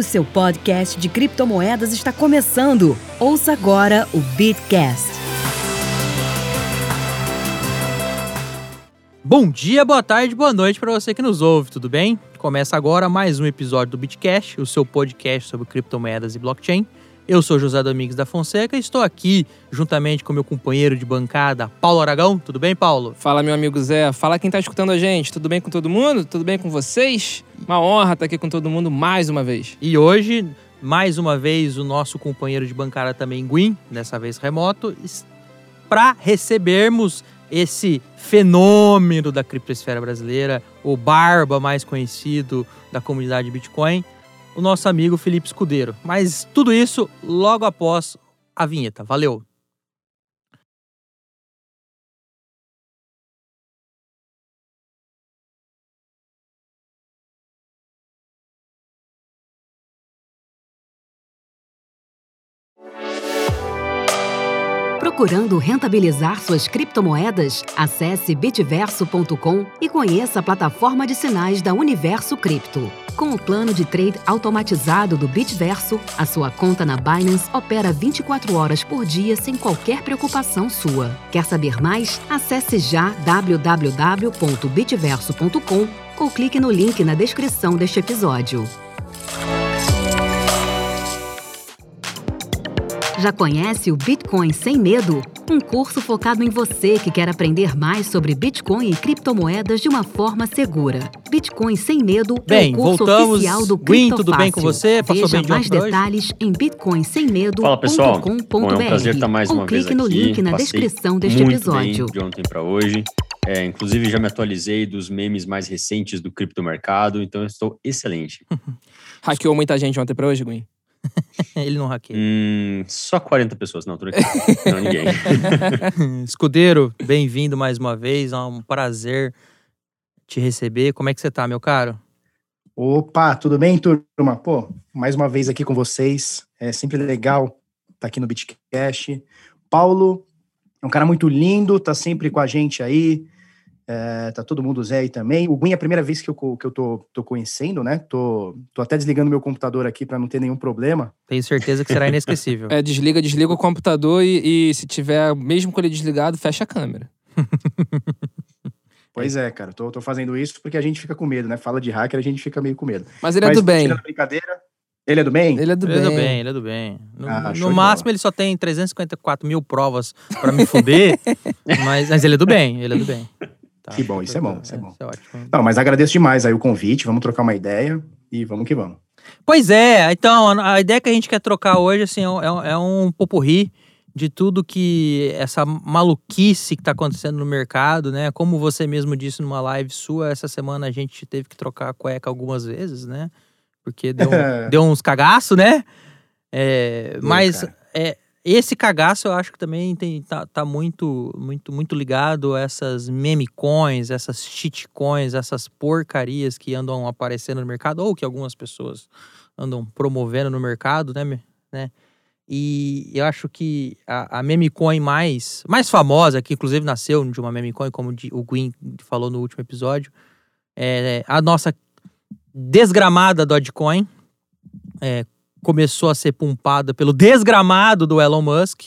O seu podcast de criptomoedas está começando. Ouça agora o Bitcast. Bom dia, boa tarde, boa noite para você que nos ouve, tudo bem? Começa agora mais um episódio do Bitcast, o seu podcast sobre criptomoedas e blockchain. Eu sou José Domingos da Fonseca e estou aqui juntamente com meu companheiro de bancada, Paulo Aragão. Tudo bem, Paulo? Fala, meu amigo Zé. Fala quem está escutando a gente. Tudo bem com todo mundo? Tudo bem com vocês? Uma honra estar aqui com todo mundo mais uma vez. E hoje, mais uma vez, o nosso companheiro de bancada também, Gwyn, dessa vez remoto, para recebermos esse fenômeno da criptosfera brasileira, o Barba mais conhecido da comunidade Bitcoin, o nosso amigo Felipe Escudeiro. Mas tudo isso logo após a vinheta. Valeu! Procurando rentabilizar suas criptomoedas? Acesse bitverso.com e conheça a plataforma de sinais da Universo Cripto. Com o plano de trade automatizado do Bitverso, a sua conta na Binance opera 24 horas por dia sem qualquer preocupação sua. Quer saber mais? Acesse já www.bitverso.com ou clique no link na descrição deste episódio. Já conhece o Bitcoin Sem Medo? Um curso focado em você que quer aprender mais sobre Bitcoin e criptomoedas de uma forma segura. Bitcoin Sem Medo bem, é o curso voltamos. oficial do Cripto tudo bem com você? Passou Veja bem de mais detalhes em bitcoinsemmedo.com.br Fala pessoal, Bom, é um prazer estar mais uma vez clique no aqui. link na Passei descrição deste muito episódio. Bem de ontem para hoje. É, inclusive já me atualizei dos memes mais recentes do criptomercado, então eu estou excelente. Hackeou muita gente ontem pra hoje, Gui? Ele não hackeia. Hum, só 40 pessoas, não, tô aqui. não, ninguém. Escudeiro, bem-vindo mais uma vez. É um prazer te receber. Como é que você tá, meu caro? Opa, tudo bem, turma? Pô, mais uma vez aqui com vocês. É sempre legal estar aqui no Bitcast. Paulo é um cara muito lindo, tá sempre com a gente aí. É, tá todo mundo Zé aí também. O Gwen é a primeira vez que eu, que eu tô, tô conhecendo, né? Tô, tô até desligando meu computador aqui para não ter nenhum problema. Tenho certeza que será inesquecível. É, desliga, desliga o computador e, e se tiver, mesmo com ele desligado, fecha a câmera. Pois é, cara, tô, tô fazendo isso porque a gente fica com medo, né? Fala de hacker, a gente fica meio com medo. Mas ele é Mas, do bem. brincadeira, ele é do bem? Ele é do Ele bem. é do bem, ele é do bem. No, Ah, no máximo, bola. ele só tem 354 mil provas pra me fuder, mas, mas ele é do bem, ele é do bem. Tá, Que bom, isso é bom, isso é bom. Isso é ótimo. Não, mas agradeço demais aí o convite, vamos trocar uma ideia e vamos que vamos. Pois é, então, a, ideia que a gente quer trocar hoje, assim, é, um- é um- é popurri de tudo que essa maluquice que tá acontecendo no mercado, né? Como você mesmo disse numa live sua, essa semana a gente teve que trocar a cueca algumas vezes, né? Porque deu, deu uns cagaços, né? É, mas é, esse cagaço eu acho que também tem, tá, tá muito, muito, muito ligado a essas meme coins, essas shitcoins, essas porcarias que andam aparecendo no mercado, ou que algumas pessoas andam promovendo no mercado, né? né? E eu acho que a, a meme coin mais, mais famosa, que inclusive nasceu de uma meme coin, como o Gwyn falou no último episódio, é a nossa desgramada Dogecoin. É, começou a ser pumpada pelo desgramado do Elon Musk.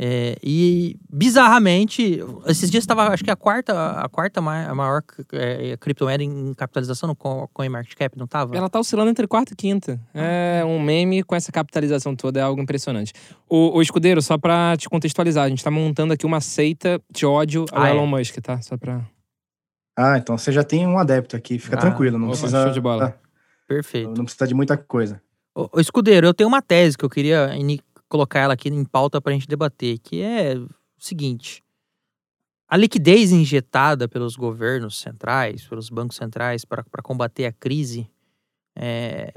É, e bizarramente, esses dias estava, acho que a quarta, a quarta mai- a maior é, criptomoeda em capitalização no Co- CoinMarketCap, não estava? Ela tá oscilando entre quarta e quinta. É um meme com essa capitalização toda, é algo impressionante. O, o escudeiro, só pra te contextualizar, a gente tá montando aqui uma seita de ódio ao Ah, é? Elon Musk, tá? Só pra. Ah, então você já tem um adepto aqui, fica Ah, tranquilo, não opa, precisa. show de bola. Perfeito. Não precisa de muita coisa. Ô, Escudeiro, eu tenho uma tese que eu queria colocar ela aqui em pauta pra gente debater, que é o seguinte. A liquidez injetada pelos governos centrais, pelos bancos centrais para combater a crise, é,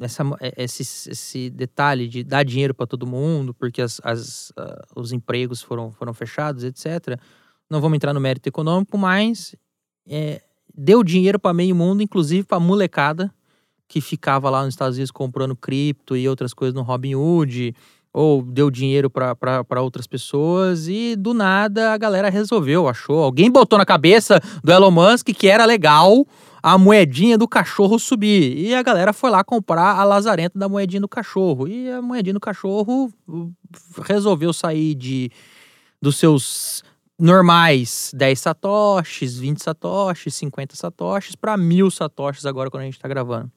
essa, é, esse, esse detalhe de dar dinheiro para todo mundo, porque as, as, ah, os empregos foram, foram fechados, etc. Não vamos entrar no mérito econômico, mas é, deu dinheiro para meio mundo, inclusive para molecada que ficava lá nos Estados Unidos comprando cripto e outras coisas no Robinhood, ou deu dinheiro para outras pessoas e do nada a galera resolveu, achou. Alguém botou na cabeça do Elon Musk que era legal a moedinha do cachorro subir. E a galera foi lá comprar a lazarenta da moedinha do cachorro. E a moedinha do cachorro uh, resolveu sair de dos seus normais 10 satoshis, 20 satoshis, 50 satoshis para mil satoshis agora quando a gente está gravando.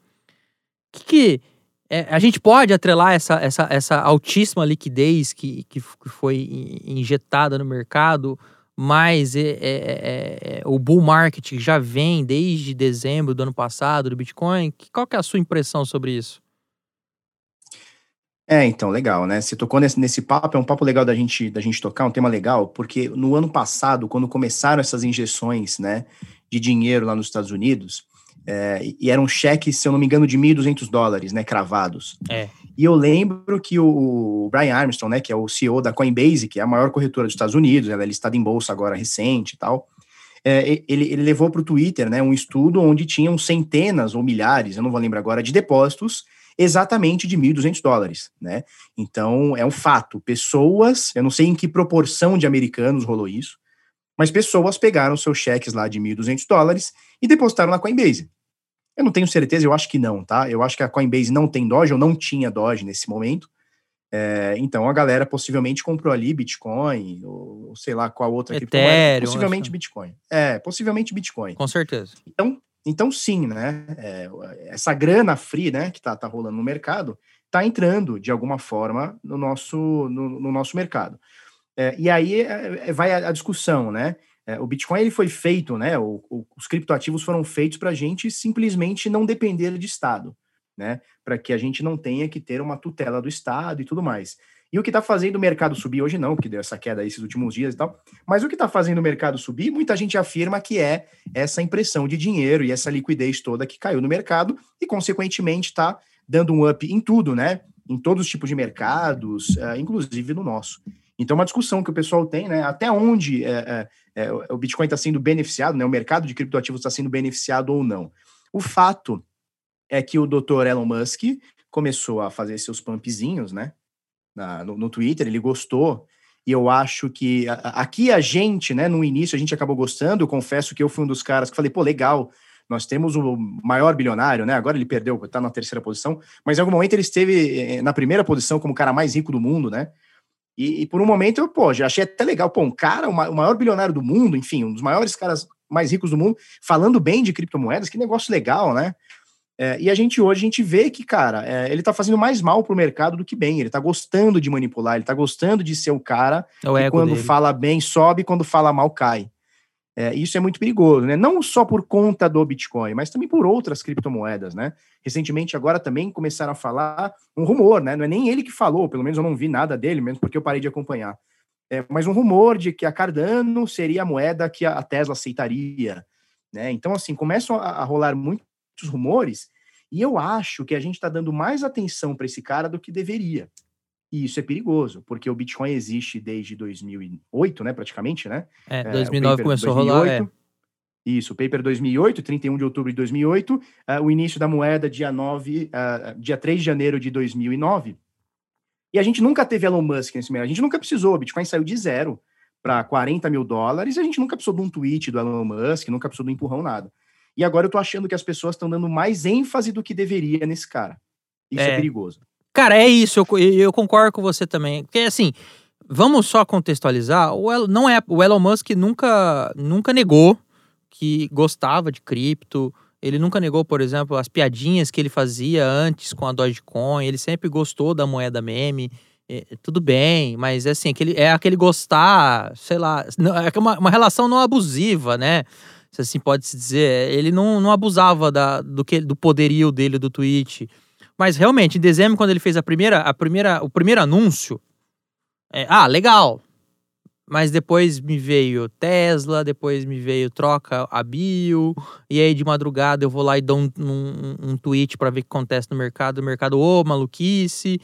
Que, que é, a gente pode atrelar essa, essa, essa altíssima liquidez que, que foi injetada no mercado, mas é, é, é, é, o bull market já vem desde dezembro do ano passado do Bitcoin. Qual que é a sua impressão sobre isso? É, então, legal, né? Você tocou nesse, nesse papo, é um papo legal da gente, da gente tocar, um tema legal, porque no ano passado, quando começaram essas injeções, né, de dinheiro lá nos Estados Unidos, é, e eram cheques, se eu não me engano, de 1.200 dólares, né, cravados. É. E eu lembro que o Brian Armstrong, né, que é o CEO da Coinbase, que é a maior corretora dos Estados Unidos, ela é listada em bolsa agora recente e tal, é, ele, ele levou para o Twitter, né, um estudo onde tinham centenas ou milhares, eu não vou lembrar agora, de depósitos exatamente de 1.200 dólares, né? Então, é um fato. Pessoas, eu não sei em que proporção de americanos rolou isso, mas pessoas pegaram seus cheques lá de 1.200 dólares e depositaram na Coinbase. Eu não tenho certeza, eu acho que não, tá? Eu acho que a Coinbase não tem Doge, ou não tinha Doge nesse momento. É, então a galera possivelmente comprou ali Bitcoin, ou, ou sei lá qual outra Ethereum, Possivelmente Bitcoin. É, possivelmente Bitcoin. Com certeza. Então, então sim, né? É, essa grana free, né, que tá, tá rolando no mercado, tá entrando de alguma forma no nosso, no, no nosso mercado. É, e aí é, é, vai a, a, discussão, né? É, o Bitcoin ele foi feito, né? O, o, os criptoativos foram feitos para a gente simplesmente não depender de Estado, né? Para que a gente não tenha que ter uma tutela do Estado e tudo mais. E o que está fazendo o mercado subir hoje não, porque deu essa queda esses últimos dias e tal. Mas o que está fazendo o mercado subir, muita gente afirma que é essa impressão de dinheiro e essa liquidez toda que caiu no mercado e, consequentemente, está dando um up em tudo, né? Em todos os tipos de mercados, uh, inclusive no nosso. Então, uma discussão que o pessoal tem, né? Até onde é, é, é, o Bitcoin está sendo beneficiado, né? O mercado de criptoativos está sendo beneficiado ou não. O fato é que o Dr. Elon Musk começou a fazer seus pumpzinhos, né? Na, no, no, Twitter, ele gostou. E eu acho que a, aqui a gente, né? No início a gente acabou gostando. Eu confesso que eu fui um dos caras que falei, pô, legal. Nós temos o maior bilionário, né? Agora ele perdeu, está na terceira posição, mas em algum momento ele esteve eh, na primeira posição como o cara mais rico do mundo, né? E, e, por um momento eu, pô, já achei até legal, pô, um cara, o maior bilionário do mundo, enfim, um dos maiores caras mais ricos do mundo, falando bem de criptomoedas, que negócio legal, né? É, e a gente hoje, a gente vê que, cara, é, ele tá fazendo mais mal pro mercado do que bem. Ele tá gostando de manipular, ele tá gostando de ser o cara é que quando dele. fala bem sobe, quando fala mal cai. É, isso é muito perigoso, né? Não só por conta do Bitcoin, mas também por outras criptomoedas, né? Recentemente, agora também começaram a falar um rumor, né? Não é nem ele que falou, pelo menos eu não vi nada dele, mesmo porque eu parei de acompanhar. É, mas um rumor de que a Cardano seria a moeda que a Tesla aceitaria, né? Então, assim, começam a, a rolar muitos rumores e eu acho que a gente está dando mais atenção para esse cara do que deveria. E isso é perigoso, porque o Bitcoin existe desde 2008, né, praticamente, né? É, 2009 é, começou 2008, a rolar, é. Isso, paper 2008, 31 de outubro de 2008, uh, eh, o início da moeda dia 9, uh, eh, dia 3 de janeiro de 2009. E a gente nunca teve Elon Musk nesse meio, a gente nunca precisou, o Bitcoin saiu de zero para 40 mil dólares, e a gente nunca precisou de um tweet do Elon Musk, nunca precisou de um empurrão, nada. E agora eu tô achando que as pessoas estão dando mais ênfase do que deveria nesse cara. Isso é, é perigoso. Cara, é isso, eu, eu concordo com você também. Porque, assim, vamos só contextualizar, o El, não é, o Elon Musk nunca, nunca negou que gostava de cripto, ele nunca negou, por exemplo, as piadinhas que ele fazia antes com a Dogecoin, ele sempre gostou da moeda meme, é, tudo bem, mas assim, aquele, é aquele gostar, sei lá, é uma, uma relação não abusiva, né? Se assim pode se dizer. Ele não, não abusava da, do, que, do poderio dele do Twitch. Mas realmente, em dezembro, quando ele fez a primeira, a primeira, o primeiro anúncio, é, ah, legal. Mas depois me veio Tesla, depois me veio troca a bio, e aí de madrugada eu vou lá e dou um, um, um tweet para ver o que acontece no mercado. O mercado, ô, oh, maluquice.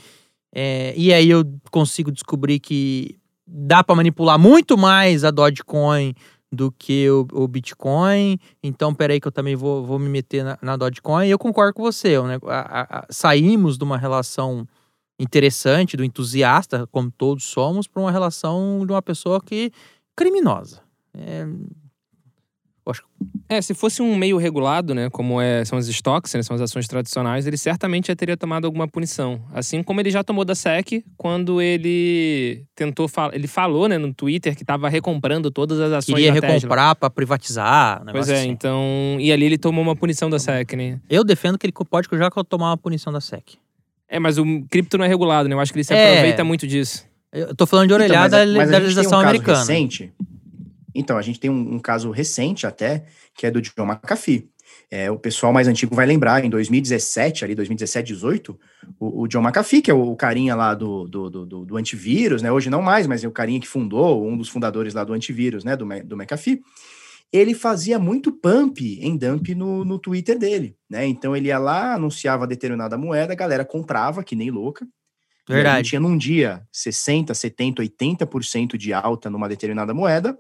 É, e aí eu consigo descobrir que dá para manipular muito mais a Dogecoin do que o, o, Bitcoin. Então, peraí que eu também vou, vou me meter na, na Dogecoin. E eu concordo com você. Né? A, a, saímos de uma relação interessante, do entusiasta, como todos somos, para uma relação de uma pessoa que criminosa. É... É, se fosse um meio regulado, né, como é, são os estoques, né, são as ações tradicionais, ele certamente já teria tomado alguma punição. Assim como ele já tomou da SEC quando ele tentou, fal ele falou, né, no Twitter que estava recomprando todas as ações Queria da recomprar pra privatizar. um Pois é, assim. então, e ali ele tomou uma punição da SEC, né? Eu defendo que ele pode já tomar uma punição da SEC. É, mas o cripto não é regulado, né? Eu acho que ele se É. aproveita muito disso. Eu tô falando de Então, orelhada mas a- mas da um legislação caso americana. Recente, então, a gente tem um, um caso recente até, que é do John McAfee. É, o pessoal mais antigo vai lembrar, em 2017, ali, 2017, 18, o, o John McAfee, que é o, o carinha lá do, do, do, do- antivírus, né? Hoje não mais, mas é o carinha que fundou, um dos fundadores lá do antivírus, né? Do, do McAfee. Ele fazia muito pump em dump no, no Twitter dele, né? Então ele ia lá, anunciava determinada moeda, a galera comprava, que nem louca. Verdade. tinha num dia 60, 70, 80% de alta numa determinada moeda.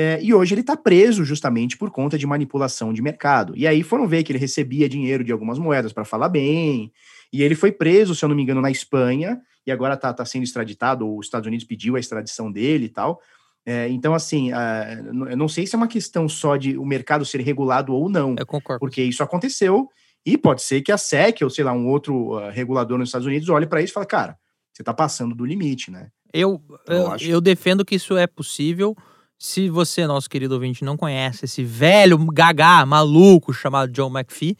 É, e hoje ele está preso justamente por conta de manipulação de mercado. E aí foram ver que ele recebia dinheiro de algumas moedas para falar bem. E ele foi preso, se eu não me engano, na Espanha. E agora está tá sendo extraditado, ou os Estados Unidos pediu a extradição dele e tal. É, então, assim, ah, eu não sei se é uma questão só de o mercado ser regulado ou não Eu concordo. porque isso aconteceu e pode ser que a SEC ou sei lá um outro ah, regulador nos Estados Unidos olhe para isso e fale, cara, você está passando do limite, né? Eu, Eu eu, acho- eu defendo que isso é possível. Se você, nosso querido ouvinte, não conhece esse velho gagá maluco chamado John McPhee,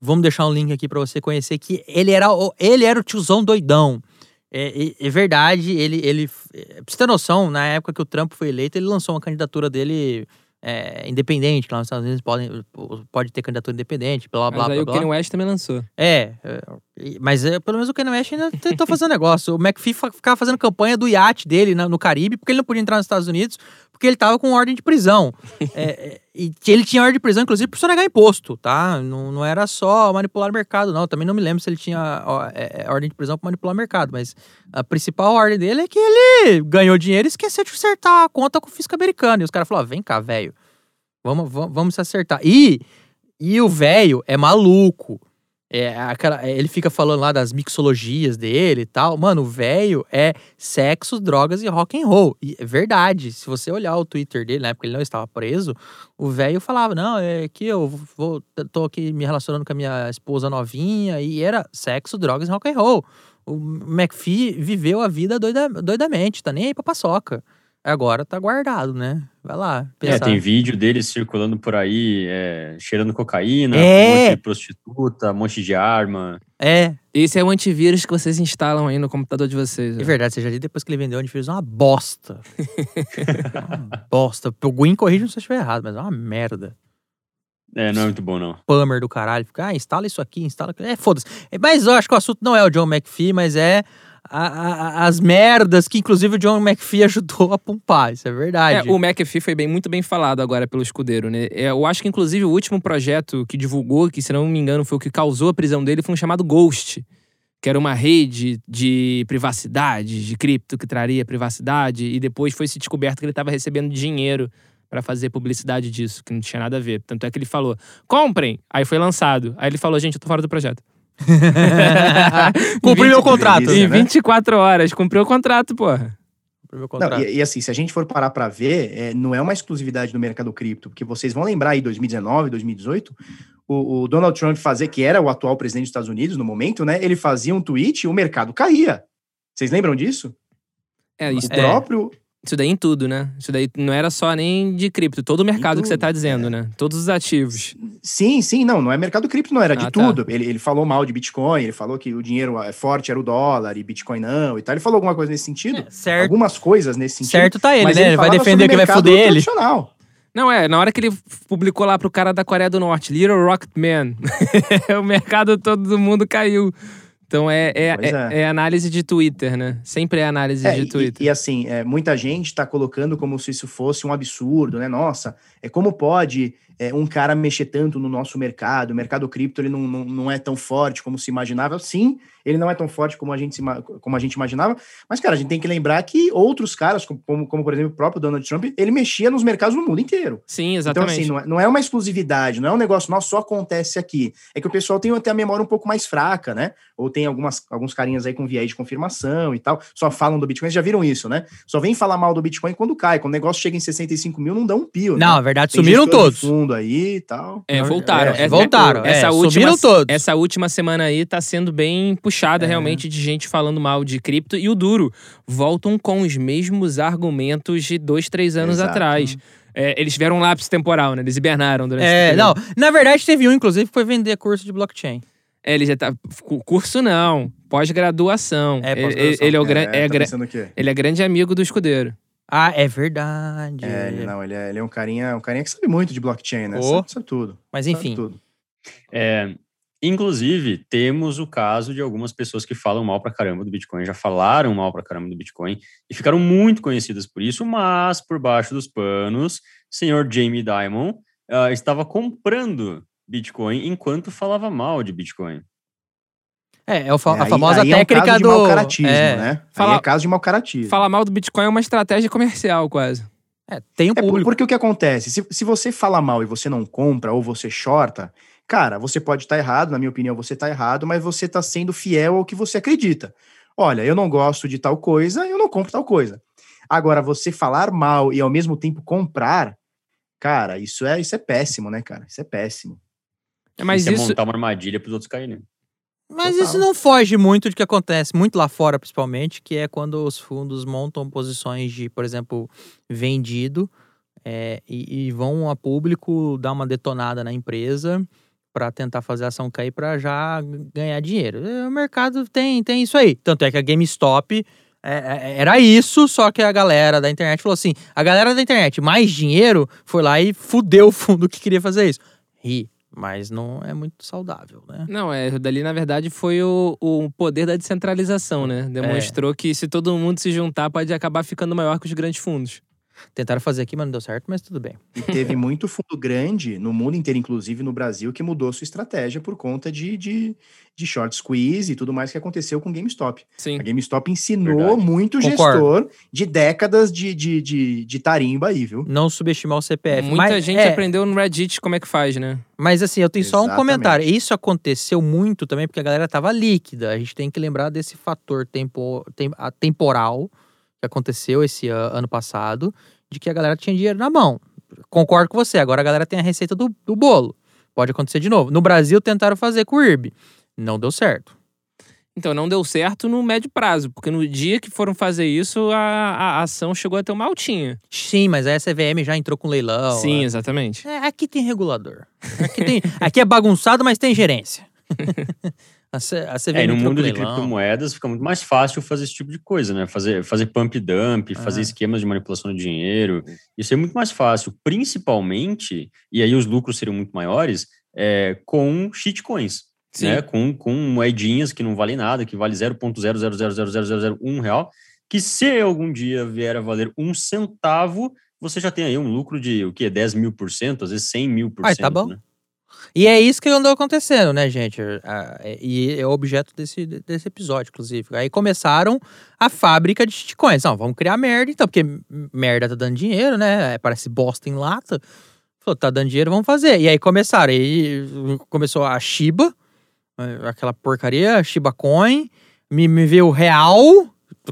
vamos deixar um link aqui para você conhecer que ele era o, ele era o tiozão doidão. É, é- é verdade, ele, ele. é, Pra você ter noção, na época que o Trump foi eleito, ele lançou uma candidatura dele é, independente, que lá nos Estados Unidos podem, pode ter candidatura independente, blá blá Mas blá. blá, o Kanye West também lançou. é, é, mas é, pelo menos o Kanye West ainda tentou fazer um negócio. O McPhee ficava fazendo campanha do iate dele na- no Caribe, porque ele não podia entrar nos Estados Unidos, porque ele tava com ordem de prisão. É, é, e ele tinha ordem de prisão, inclusive, por sonegar imposto, tá? Não, não era só manipular o mercado, não. Também não me lembro se ele tinha ó, é, é, ordem de prisão para manipular o mercado, mas a principal ordem dele é que ele ganhou dinheiro e esqueceu de acertar a conta com o fisco americano. E os caras falaram: vem cá, velho. Vamos, vamos, vamos se acertar. E, e o velho é maluco. É, aquela, é, ele fica falando lá das mixologias dele e tal. Mano, o velho é sexo, drogas e rock and roll. E é verdade. Se você olhar o Twitter dele, na época ele não estava preso, o velho falava: Não, é que eu vou, tô aqui me relacionando com a minha esposa novinha. E era sexo, drogas e rock and roll. O McPhee viveu a vida doida, doidamente, tá nem aí pra paçoca. Agora tá guardado, né? Vai lá. É, tem vídeo dele circulando por aí, é, cheirando cocaína, É. um monte de prostituta, um monte de arma. É, Esse é o antivírus que vocês instalam aí no computador de vocês. É ó. verdade, você já disse depois que ele vendeu o antivírus, é uma bosta. uma bosta. O Gwyn corrige se eu estiver errado, mas é uma merda. É, não é muito bom, não. Pummer do caralho. Fica, ah, instala isso aqui, instala aquilo. É, foda-se. É, Mas eu acho que o assunto não é o John McPhee, mas é a- a- as merdas que, inclusive, o John McPhee ajudou a pumpar. Isso é verdade. É, o McAfee foi bem, muito bem falado agora pelo escudeiro, né? É, eu acho que, inclusive, o último projeto que divulgou, que se não me engano foi o que causou a prisão dele, foi um chamado Ghost, que era uma rede de privacidade, de cripto que traria privacidade, e depois foi se descoberto que ele estava recebendo dinheiro para fazer publicidade disso, que não tinha nada a ver. Tanto é que ele falou: comprem! Aí foi lançado. Aí ele falou: gente, eu tô fora do projeto. Cumpri meu Que contrato. delícia, em né? 24 horas, cumpriu o contrato, porra. Cumpri meu Não, contrato. e, e assim, se a gente for parar para ver, é, não é uma exclusividade do mercado cripto, porque vocês vão lembrar aí 2019, 2018, o, o Donald Trump fazer, que era o atual presidente dos Estados Unidos no momento, né? Ele fazia um tweet e o mercado caía. Vocês lembram disso? É, isso o É. Isso daí em tudo, né? Isso daí não era só nem de cripto, todo o mercado que você tudo, tá dizendo, né? Todos os ativos. Sim, sim, não, não é mercado cripto, não, era de Ah, tá. tudo. Ele, ele falou mal de Bitcoin, ele falou que o dinheiro é forte era o dólar e Bitcoin não e tal. Ele falou alguma coisa nesse sentido. É, certo, Algumas coisas nesse sentido. certo tá ele, mas né? Ele vai defender que vai mercado foder ele. tradicional. Não, é, na hora que ele publicou lá pro cara da Coreia do Norte, Little Rocket Man, o mercado todo do mundo caiu. Então é, é, é- é. é análise de Twitter, né? Sempre é análise É, de e- Twitter. E, assim, é, muita gente está colocando como se isso fosse um absurdo, né? Nossa, é como pode é, um cara mexer tanto no nosso mercado? O mercado cripto ele não, não, não é tão forte como se imaginava. Sim, ele não é tão forte como a gente, como a gente imaginava. Mas, cara, a gente tem que lembrar que outros caras, como, como, por exemplo o próprio Donald Trump, ele mexia nos mercados no mundo inteiro. Sim, Então, exatamente. assim, não é, não é uma exclusividade, não é um negócio, nossa, só acontece aqui. É que o pessoal tem até a memória um pouco mais fraca, né? Ou tem algumas, alguns carinhas aí com viés de confirmação e tal, só falam do Bitcoin, vocês já viram isso, né? Só vem falar mal do Bitcoin quando cai. Quando o negócio chega em 65 mil, não dá um pio. né? Não, é verdade, Tem sumiram todos. fundo aí e tal. É, Não, voltaram. é, Essa- voltaram, é, Essa última, sumiram todos. Essa última semana aí tá sendo bem puxada É. realmente de gente falando mal de cripto. E o duro, voltam com os mesmos argumentos de dois, três anos Exato. atrás. É, eles tiveram um lapso temporal, né? Eles hibernaram durante É, esse não, na verdade teve um, inclusive, que foi vender curso de blockchain. É, ele já tá. cu- Curso não, pós-graduação. É, Ele- pós-graduação. Ele, é o É, é tá ele é grande amigo do escudeiro. Ah, é verdade. É, ele, não, ele é, ele é um carinha, um carinha que sabe muito de blockchain, né? Ô. Sabe, sabe tudo. Mas sabe enfim, tudo. É, inclusive, temos o caso de algumas pessoas que falam mal pra caramba do Bitcoin, já falaram mal pra caramba do Bitcoin e ficaram muito conhecidas por isso, mas por baixo dos panos, senhor Jamie Dimon ah, estava comprando Bitcoin enquanto falava mal de Bitcoin. É, é o fa- É, a aí- famosa aí é um técnica caso de do. mau caratismo, é, né? Fala- Aí é caso de mau caratismo. Falar mal do Bitcoin é uma estratégia comercial, quase. é, tem um É por- público. porque o que acontece? Se, se você fala mal e você não compra ou você shorta, cara, você pode estar errado, na minha opinião, você está errado, mas você está sendo fiel ao que você acredita. Olha, eu não gosto de tal coisa, eu não compro tal coisa. Agora, você falar mal e ao mesmo tempo comprar, cara, isso é, isso é péssimo, né, cara? Isso é péssimo. É, mas isso, é isso. montar uma armadilha para os outros caírem. Mas Total. isso não foge muito do que acontece, muito lá fora principalmente, que é quando os fundos montam posições de, por exemplo, vendido é, e, e vão a público dar uma detonada na empresa para tentar fazer a ação cair para já ganhar dinheiro. É, O mercado tem, tem isso aí. Tanto é que a GameStop é, é, era isso, só que a galera da internet falou assim: a galera da internet, mais dinheiro, foi lá e fudeu o fundo que queria fazer isso. Ri, mas não é muito saudável, né? Não, é, dali na verdade foi o, o poder da descentralização, né? Demonstrou que se todo mundo se juntar pode acabar ficando maior que os grandes fundos. Tentaram fazer aqui, mas não deu certo, mas tudo bem. E teve muito fundo grande, no mundo inteiro, inclusive no Brasil, que mudou sua estratégia por conta de, de, de short squeeze e tudo mais que aconteceu com o GameStop. Sim. A GameStop ensinou Verdade. muito Concordo. gestor de décadas de, de, de, de tarimba aí, viu? Não subestimar o CPF. Muita mas, gente é, aprendeu no Reddit como é que faz, né? Mas assim, eu tenho só um Exatamente. comentário. Isso aconteceu muito também porque a galera tava líquida. A gente tem que lembrar desse fator tempo, tem, a- temporal que aconteceu esse ano passado, de que a galera tinha dinheiro na mão. Concordo com você. Agora a galera tem a receita do, do bolo. Pode acontecer de novo. No Brasil tentaram fazer com o IRB. Não deu certo. Então não deu certo no médio prazo, porque no dia que foram fazer isso, a, a ação chegou a ter uma altinha. Sim, mas a SVM já entrou com leilão. Sim, né? exatamente. É, aqui tem regulador. Aqui, tem, aqui é bagunçado, mas tem gerência. a, C, a CVM É, no mundo de criptomoedas fica muito mais fácil fazer esse tipo de coisa, né? Fazer, fazer pump dump, fazer Ah. esquemas de manipulação de dinheiro. Isso é muito mais fácil, principalmente, e aí os lucros seriam muito maiores, é, com shitcoins. Sim. Né? Com, com moedinhas que não valem nada, que vale 0.000000001 real, que se algum dia vier a valer um centavo, você já tem aí um lucro de o quê? 10 mil por cento, às vezes 100 mil por Ai, cento. tá bom. né? E é isso que andou acontecendo, né, gente? É- E é objeto desse, desse episódio, inclusive. Aí começaram a fábrica de shitcoins. Não, vamos criar merda então, porque merda tá dando dinheiro, né? É, Parece bosta em lata. Falou, tá dando dinheiro, vamos fazer. E aí começaram. Aí começou a Shiba, eh, aquela porcaria, Shiba Coin. Me, me veio o Real.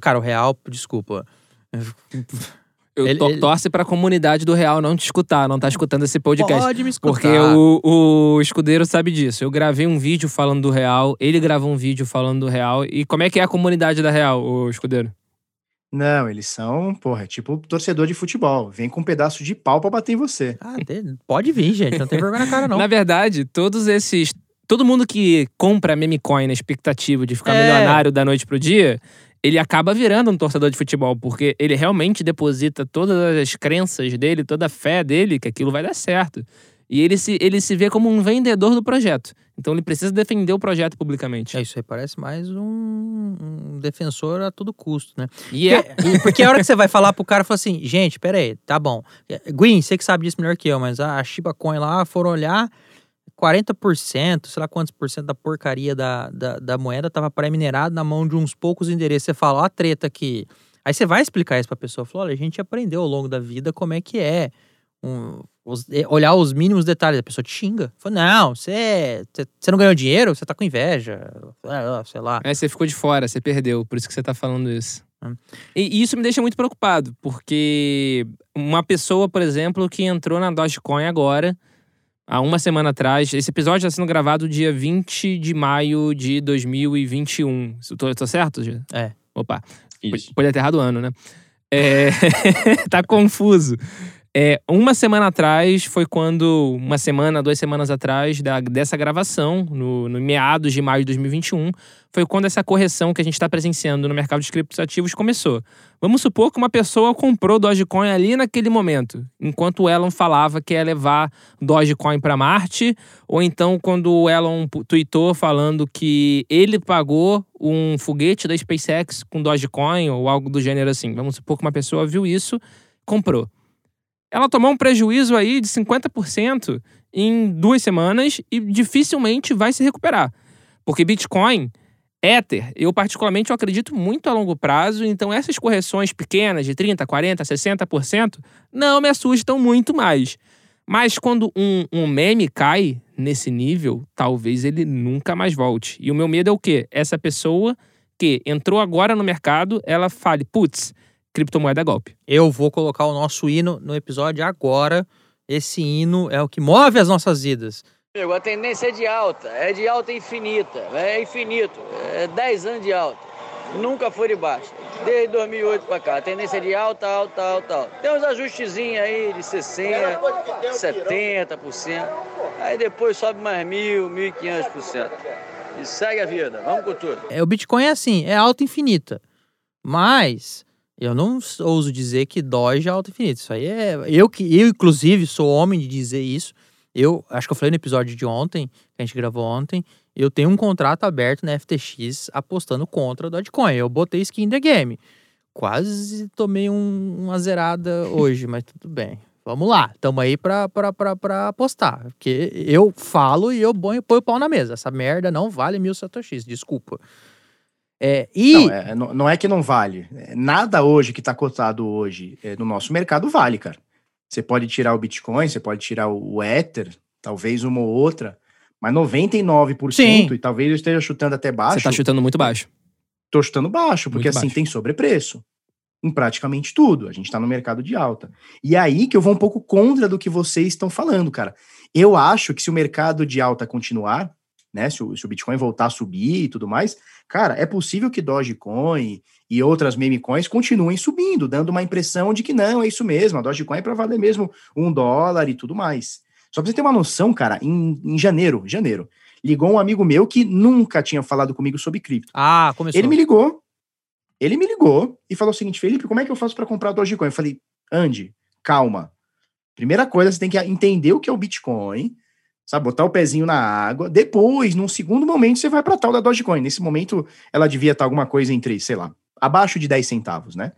Cara, o Real, desculpa. Eu Ele- to- ele- torce pra comunidade do Real não te escutar, não tá escutando esse podcast. Pode me escutar. Porque o, o escudeiro sabe disso. Eu gravei um vídeo falando do Real, ele gravou um vídeo falando do Real. E como é que é a comunidade da Real, o escudeiro? Não, eles são, porra, é tipo torcedor de futebol. Vem com um pedaço de pau pra bater em você. Ah, tem- pode vir, gente. Não tem vergonha na cara, não. Na verdade, todos esses. Todo mundo que compra meme coin na expectativa de ficar É. milionário da noite pro dia, ele acaba virando um torcedor de futebol, porque ele realmente deposita todas as crenças dele, toda a fé dele, que aquilo vai dar certo. E ele se, ele se vê como um vendedor do projeto. Então ele precisa defender o projeto publicamente. É, isso aí parece mais um, um defensor a todo custo, né? E é. Porque, e- porque a hora que você vai falar pro cara, fala assim, gente, pera aí, tá bom. Gwen, você que sabe disso melhor que eu, mas a Shiba Coin lá foram olhar 40%, sei lá quantos por cento da porcaria da, da, da moeda tava pré-minerado na mão de uns poucos endereços. Você fala, ó a treta aqui. Aí você vai explicar isso pra pessoa. Fala, olha, a gente aprendeu ao longo da vida como é que é. um- os- é, olhar os mínimos detalhes. A pessoa te xinga. Fala, não, você, você você não ganhou dinheiro, você tá com inveja. Ah, Sei lá. É, você ficou de fora, você perdeu, por isso que você tá falando isso. E isso me deixa muito preocupado, porque uma pessoa, por exemplo, que entrou na Dogecoin agora, há uma semana atrás, esse episódio está sendo gravado dia 20 de maio de 2021. Eu tô, eu tô certo? Gê? É. Opa, Isso. pode ter errado o ano, né? É... tá confuso. É, uma semana atrás foi quando, uma semana, duas semanas atrás da- dessa gravação, no, no meados de maio de 2021, foi quando essa correção que a gente está presenciando no mercado de criptoativos começou. Vamos supor que uma pessoa comprou Dogecoin ali naquele momento, enquanto o Elon falava que ia levar Dogecoin para Marte, ou então quando o Elon tweetou falando que ele pagou um foguete da SpaceX com Dogecoin ou algo do gênero assim. Vamos supor que uma pessoa viu isso, comprou. Ela tomou um prejuízo aí de 50% em duas semanas e dificilmente vai se recuperar. Porque Bitcoin, Ether, eu particularmente eu acredito muito a longo prazo, então essas correções pequenas de 30%, 40%, 60% não me assustam muito mais. Mas quando um, um meme cai nesse nível, talvez ele nunca mais volte. E o meu medo é o quê? Essa pessoa que entrou agora no mercado, ela fale, putz, criptomoeda é golpe. Eu vou colocar o nosso hino no episódio agora. Esse hino é o que move as nossas vidas. Amigo, a tendência é de alta, é de alta infinita, é infinito, é 10 anos de alta, nunca foi de baixa, desde 2008 para cá, a tendência é de alta, alta, alta, alta. Tem uns ajustezinhos aí de 60%, 70%, aí depois sobe mais 1.000, 1.500%. E segue a vida, vamos com tudo. É, o Bitcoin é assim, é alta infinita. Mas eu não ouso dizer que Doge é alta infinita. Isso aí é. Eu, que, eu, inclusive, sou homem de dizer isso. Eu acho que eu falei no episódio de ontem, que a gente gravou ontem. Eu tenho um contrato aberto na FTX apostando contra o Dogecoin. Eu botei skin in the game. Quase tomei um, uma zerada hoje, mas tudo bem. Vamos lá, tamo aí pra, pra, pra, pra apostar. Porque eu falo e eu ponho, ponho o pau na mesa. Essa merda não vale mil satoshis, desculpa. É, e Não, é, não, não é que não vale. É, Nada hoje que está cotado hoje é, no nosso mercado vale, cara. Você pode tirar o Bitcoin, você pode tirar o Ether, talvez uma ou outra, mas 99%, Sim. e talvez eu esteja chutando até baixo, Você tá chutando muito baixo. tô chutando baixo, porque Muito assim baixo. tem sobrepreço em praticamente tudo. A gente tá no mercado de alta. E aí que eu vou um pouco contra do que vocês estão falando, cara. Eu acho que se o mercado de alta continuar, né, se o, se o Bitcoin voltar a subir e tudo mais, cara, é possível que Dogecoin e outras meme coins continuem subindo, dando uma impressão de que não, é isso mesmo, a Dogecoin é para valer mesmo um dólar e tudo mais. Só pra você ter uma noção, cara, em, em janeiro, janeiro, ligou um amigo meu que nunca tinha falado comigo sobre cripto. Ah, começou. Ele me ligou. Ele me ligou e falou o seguinte: Felipe, como é que eu faço para comprar Dogecoin? Eu falei, Andy, calma. Primeira coisa, você tem que entender o que é o Bitcoin, sabe? Botar o pezinho na água. Depois, num segundo momento, você vai para tal da Dogecoin. Nesse momento, ela devia estar alguma coisa entre, sei lá, abaixo de 10 centavos, né?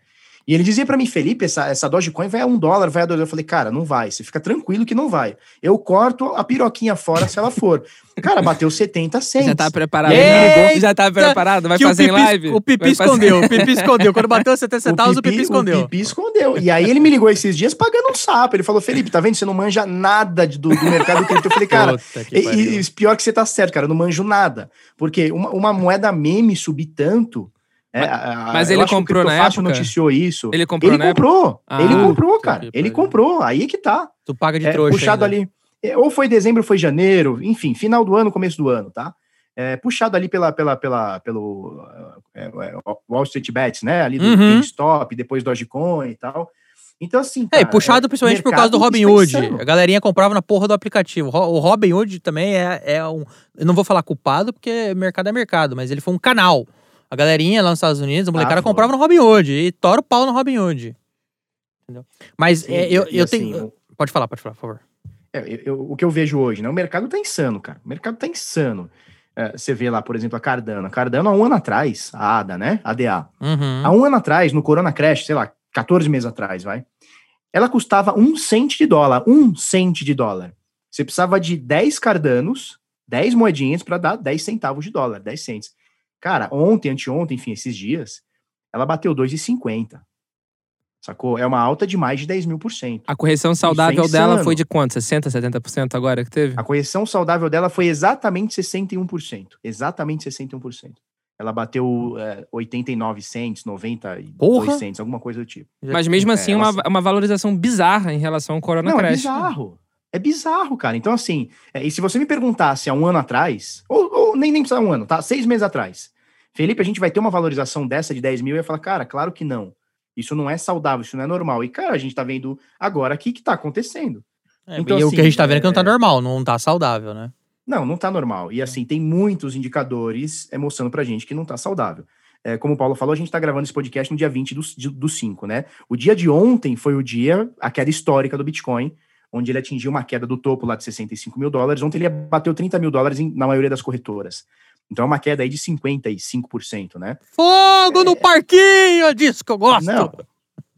E ele dizia para mim, Felipe, essa, essa Dogecoin vai a um dólar, vai a dois. Eu falei, cara, não vai. Você fica tranquilo que não vai. Eu corto a piroquinha fora se ela for. Cara, bateu 70 cents. Já tá preparado? Eita! Já tá preparado? Vai o fazer em Pipi- live? O Pipi fazer- escondeu, o Pipi escondeu. Quando bateu 70 centavos, o Pipi, escondeu. O Pipi escondeu. E aí ele me ligou esses dias pagando um sapo. Ele falou, Felipe, tá vendo? Você não manja nada do, do mercado cripto. Eu falei, cara, e, pariu. e pior que você tá certo, cara, eu não manjo nada. Porque uma, uma moeda meme subir tanto. É, mas ele que comprou na época? noticiou isso. Ele comprou, Ele comprou, Ah, ele comprou, cara. que Ele comprou, aí que tá. Tu paga de É, trouxa. puxado ainda. ali. é, Ou foi dezembro, ou foi janeiro, enfim, final do ano, começo do ano, tá? É, puxado ali pela, pela, pela, pelo é, é, Wall Street Bets, né? Ali do Uhum. GameStop, depois Dogecoin e tal. Então, assim. É, cara, puxado principalmente por causa do Robin Hood. A galerinha comprava na porra do aplicativo. O Robin Hood também é, é um. Eu não vou falar culpado, porque mercado é mercado, mas ele foi um canal. A galerinha lá nos Estados Unidos, a molecada Ah, comprava no Robin Hood e tora o pau no Robin Hood. Entendeu? Mas Sim, é, eu, eu assim, tenho. Pode falar, pode falar, por favor. É, eu- eu- o que eu vejo hoje, né? O mercado tá insano, cara. O mercado tá insano. É, você vê lá, por exemplo, a Cardano. A Cardano, há um ano atrás, a ADA, né? ADA. Uhum. Há um ano atrás, no Corona Crash, sei lá, 14 meses atrás, vai. Ela custava um cento de dólar. Um cento de dólar. Você precisava de 10 cardanos, 10 moedinhas para dar 10 centavos de dólar, 10 cents. Cara, ontem, anteontem, enfim, esses dias, ela bateu 2,50. Sacou? É uma alta de mais de 10 mil por cento. A correção saudável é dela foi de quanto? 60%, 70% agora que teve? A correção saudável dela foi exatamente 61%. Exatamente 61%. ela bateu é, 89 cents, 92 Porra! cents, alguma coisa do tipo. Mas mesmo É, assim, ela- uma, uma valorização bizarra em relação ao Corona Não, é Crash. bizarro. É bizarro, cara. Então, assim, é, e se você me perguntasse há um ano atrás, ou, ou nem, nem precisa um ano, tá? Seis meses atrás, Felipe, a gente vai ter uma valorização dessa de 10 mil? Eu ia falar, cara, claro que não. Isso não é saudável, isso não é normal. E, cara, a gente tá vendo agora aqui que tá acontecendo. É, Então, e o assim, que a gente tá vendo é que não tá é- normal, não tá saudável, né? Não, não tá normal. E assim, tem muitos indicadores é, mostrando pra gente que não tá saudável. É, como o Paulo falou, a gente tá gravando esse podcast no dia 20 do, do 5, né? O dia de ontem foi o dia, a queda histórica do Bitcoin, onde ele atingiu uma queda do topo lá de 65 mil dólares. Ontem ele bateu 30 mil dólares em- na maioria das corretoras. Então é uma queda aí de 55%, né? Fogo no parquinho, é disso que eu gosto. Não,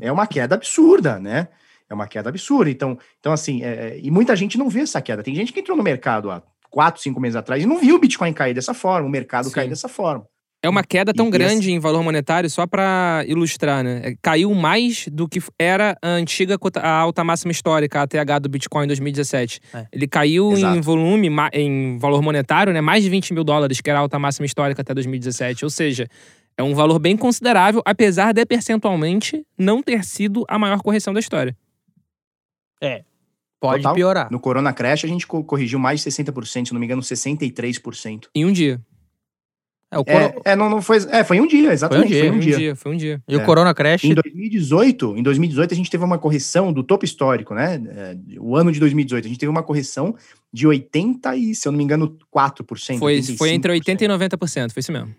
é uma queda absurda, né? É uma queda absurda. Então, então assim, é, é, e muita gente não vê essa queda. Tem gente que entrou no mercado há quatro, cinco meses atrás e não viu o Bitcoin cair dessa forma, o mercado Sim. cair dessa forma. É uma queda tão E- grande em valor monetário, só pra ilustrar, né? É, Caiu mais do que era a antiga a alta máxima histórica, a TH do Bitcoin em 2017. É. Ele caiu em Exato. volume, ma- em valor monetário, né? Mais de 20 mil dólares, que era a alta máxima histórica até 2017. Ou seja, é um valor bem considerável, apesar de percentualmente não ter sido a maior correção da história. Pode Total. piorar. No Corona Crash, a gente co- corrigiu mais de 60%, se não me engano, 63%. Em um dia. É, o É, é, não, não foi. É, foi um dia, exatamente. dia, Foi em Foi um um dia. dia, foi um dia. E o é. Corona Crash. Em 2018, em 2018, a gente teve uma correção do topo histórico, né? É, o ano de 2018, a gente teve uma correção de 80 e, se eu não me engano, 4%. Foi, foi entre 80% e 85%. 90%, foi isso mesmo.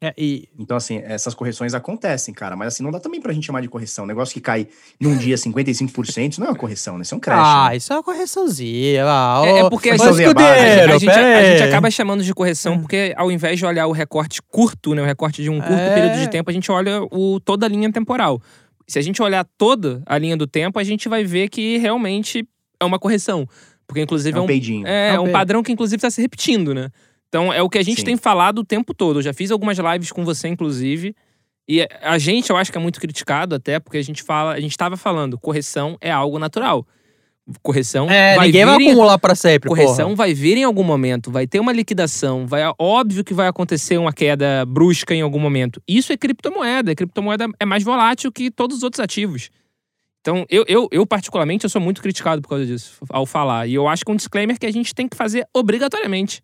É, e Então, assim, essas correções acontecem, cara. Mas, assim, não dá também pra gente chamar de correção. Um negócio que cai num dia 55%, isso não é uma correção, né? Isso é um crash. ah, né? isso é uma correçãozinha. Ah, É, é porque a gente- escudeiro, a, gente, a gente acaba chamando de correção porque ao invés de olhar o recorte curto, né, o recorte de um curto É. período de tempo, a gente olha o, toda a linha temporal. Se a gente olhar toda a linha do tempo, a gente vai ver que realmente é uma correção. Porque, inclusive, É é um peidinho. é, É um é um padrão que, inclusive, está se repetindo, né? Então, é o que a gente Sim. tem falado o tempo todo. Eu já fiz algumas lives com você, inclusive. E a gente, eu acho que é muito criticado até, porque a gente fala, a gente estava falando, correção é algo natural. Correção É, vai ninguém vai vir em- acumular pra sempre, Correção porra. vai vir em algum momento, vai ter uma liquidação, vai óbvio que vai acontecer uma queda brusca em algum momento. Isso é criptomoeda, a criptomoeda é mais volátil que todos os outros ativos. Então, eu, eu, eu particularmente, eu sou muito criticado por causa disso, ao falar. E eu acho que é um disclaimer que a gente tem que fazer obrigatoriamente.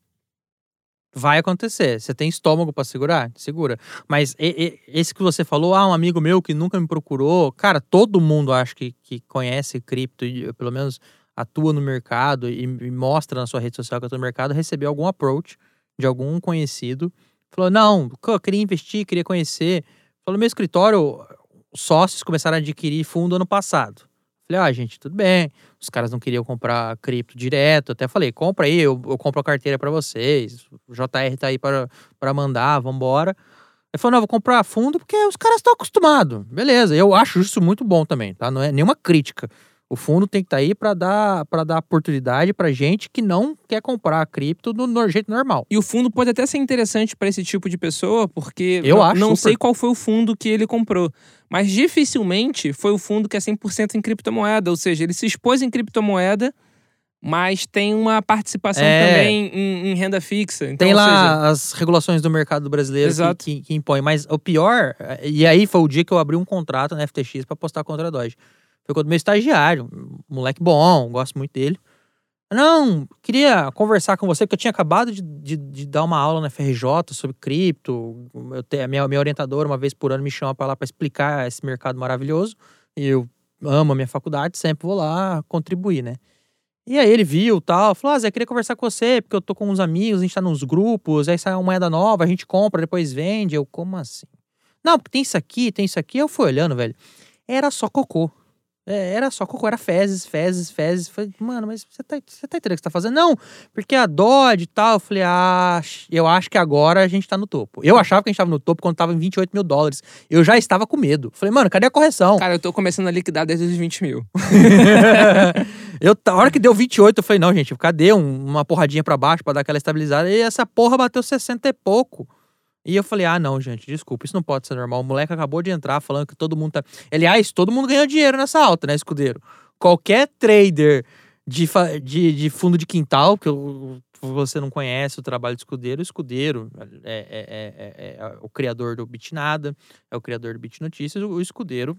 Vai acontecer. Você tem estômago pra segurar? Segura. Mas e- e- esse que você falou, ah, um amigo meu que nunca me procurou. Cara, todo mundo acho que, que conhece cripto, e pelo menos atua no mercado e, e mostra na sua rede social que atua no mercado, recebeu algum approach de algum conhecido. Falou, não, eu queria investir, queria conhecer. Falou, meu escritório, os sócios começaram a adquirir fundo ano passado. Falei, ah, gente, tudo bem. Os caras não queriam comprar cripto direto. Até falei, compra aí, eu, eu compro a carteira pra vocês. O JR tá aí para para mandar, vambora. Ele falou, não, vou comprar fundo porque os caras estão acostumados. Beleza, eu acho isso muito bom também, tá? Não é nenhuma crítica. O fundo tem que estar aí para dar para dar oportunidade pra gente que não quer comprar cripto do, no jeito normal. E o fundo pode até ser interessante para esse tipo de pessoa, porque Eu não, acho não super. sei qual foi o fundo que ele comprou. Mas dificilmente foi o fundo que é 100% em criptomoeda, ou seja, ele se expôs em criptomoeda, mas tem uma participação É. também em, em renda fixa. Então, Tem ou seja, lá as regulações do mercado brasileiro que, que, que impõem, mas o pior, e aí foi o dia que eu abri um contrato na FTX pra postar contra a Doge. Foi quando meu estagiário, moleque bom, gosto muito dele. Não, queria conversar com você, porque eu tinha acabado de, de, de dar uma aula na FRJ sobre cripto. Eu te, a minha, minha orientadora, uma vez por ano, me chama pra lá pra explicar esse mercado maravilhoso. E eu amo a minha faculdade, sempre vou lá contribuir, né? E aí ele viu tal, falou: Ah, Zé, queria conversar com você, porque eu tô com uns amigos, a gente tá nos grupos, aí sai uma moeda nova, a gente compra, depois vende. Eu, como assim? Não, porque tem isso aqui, tem isso aqui. Eu fui olhando, velho. Era só cocô. É, era só cocô, era fezes, fezes, fezes. Falei, mano, mas você tá, você tá entendendo o que você tá fazendo? Não, porque a Dodge e tal. Eu falei, ah, eu acho que agora a gente tá no topo. Eu achava que a gente tava no topo quando tava em 28 mil dólares. Eu já estava com medo. Falei, mano, cadê a correção? Cara, eu tô começando a liquidar desde os 20 mil. eu, a hora que deu 28, eu falei, não, gente, cadê um- uma porradinha pra baixo pra dar aquela estabilizada? E essa porra bateu 60 e pouco. E eu falei, ah, não, gente, desculpa, isso não pode ser normal. O moleque acabou de entrar falando que todo mundo tá. Aliás, todo mundo ganhou dinheiro nessa alta, né, escudeiro? Qualquer trader de, fa- de, de fundo de quintal, que eu você não conhece o trabalho do Escudeiro, o Escudeiro é, é, é, é- é o criador do Bitnada, é o criador do Bit Notícias. O Escudeiro,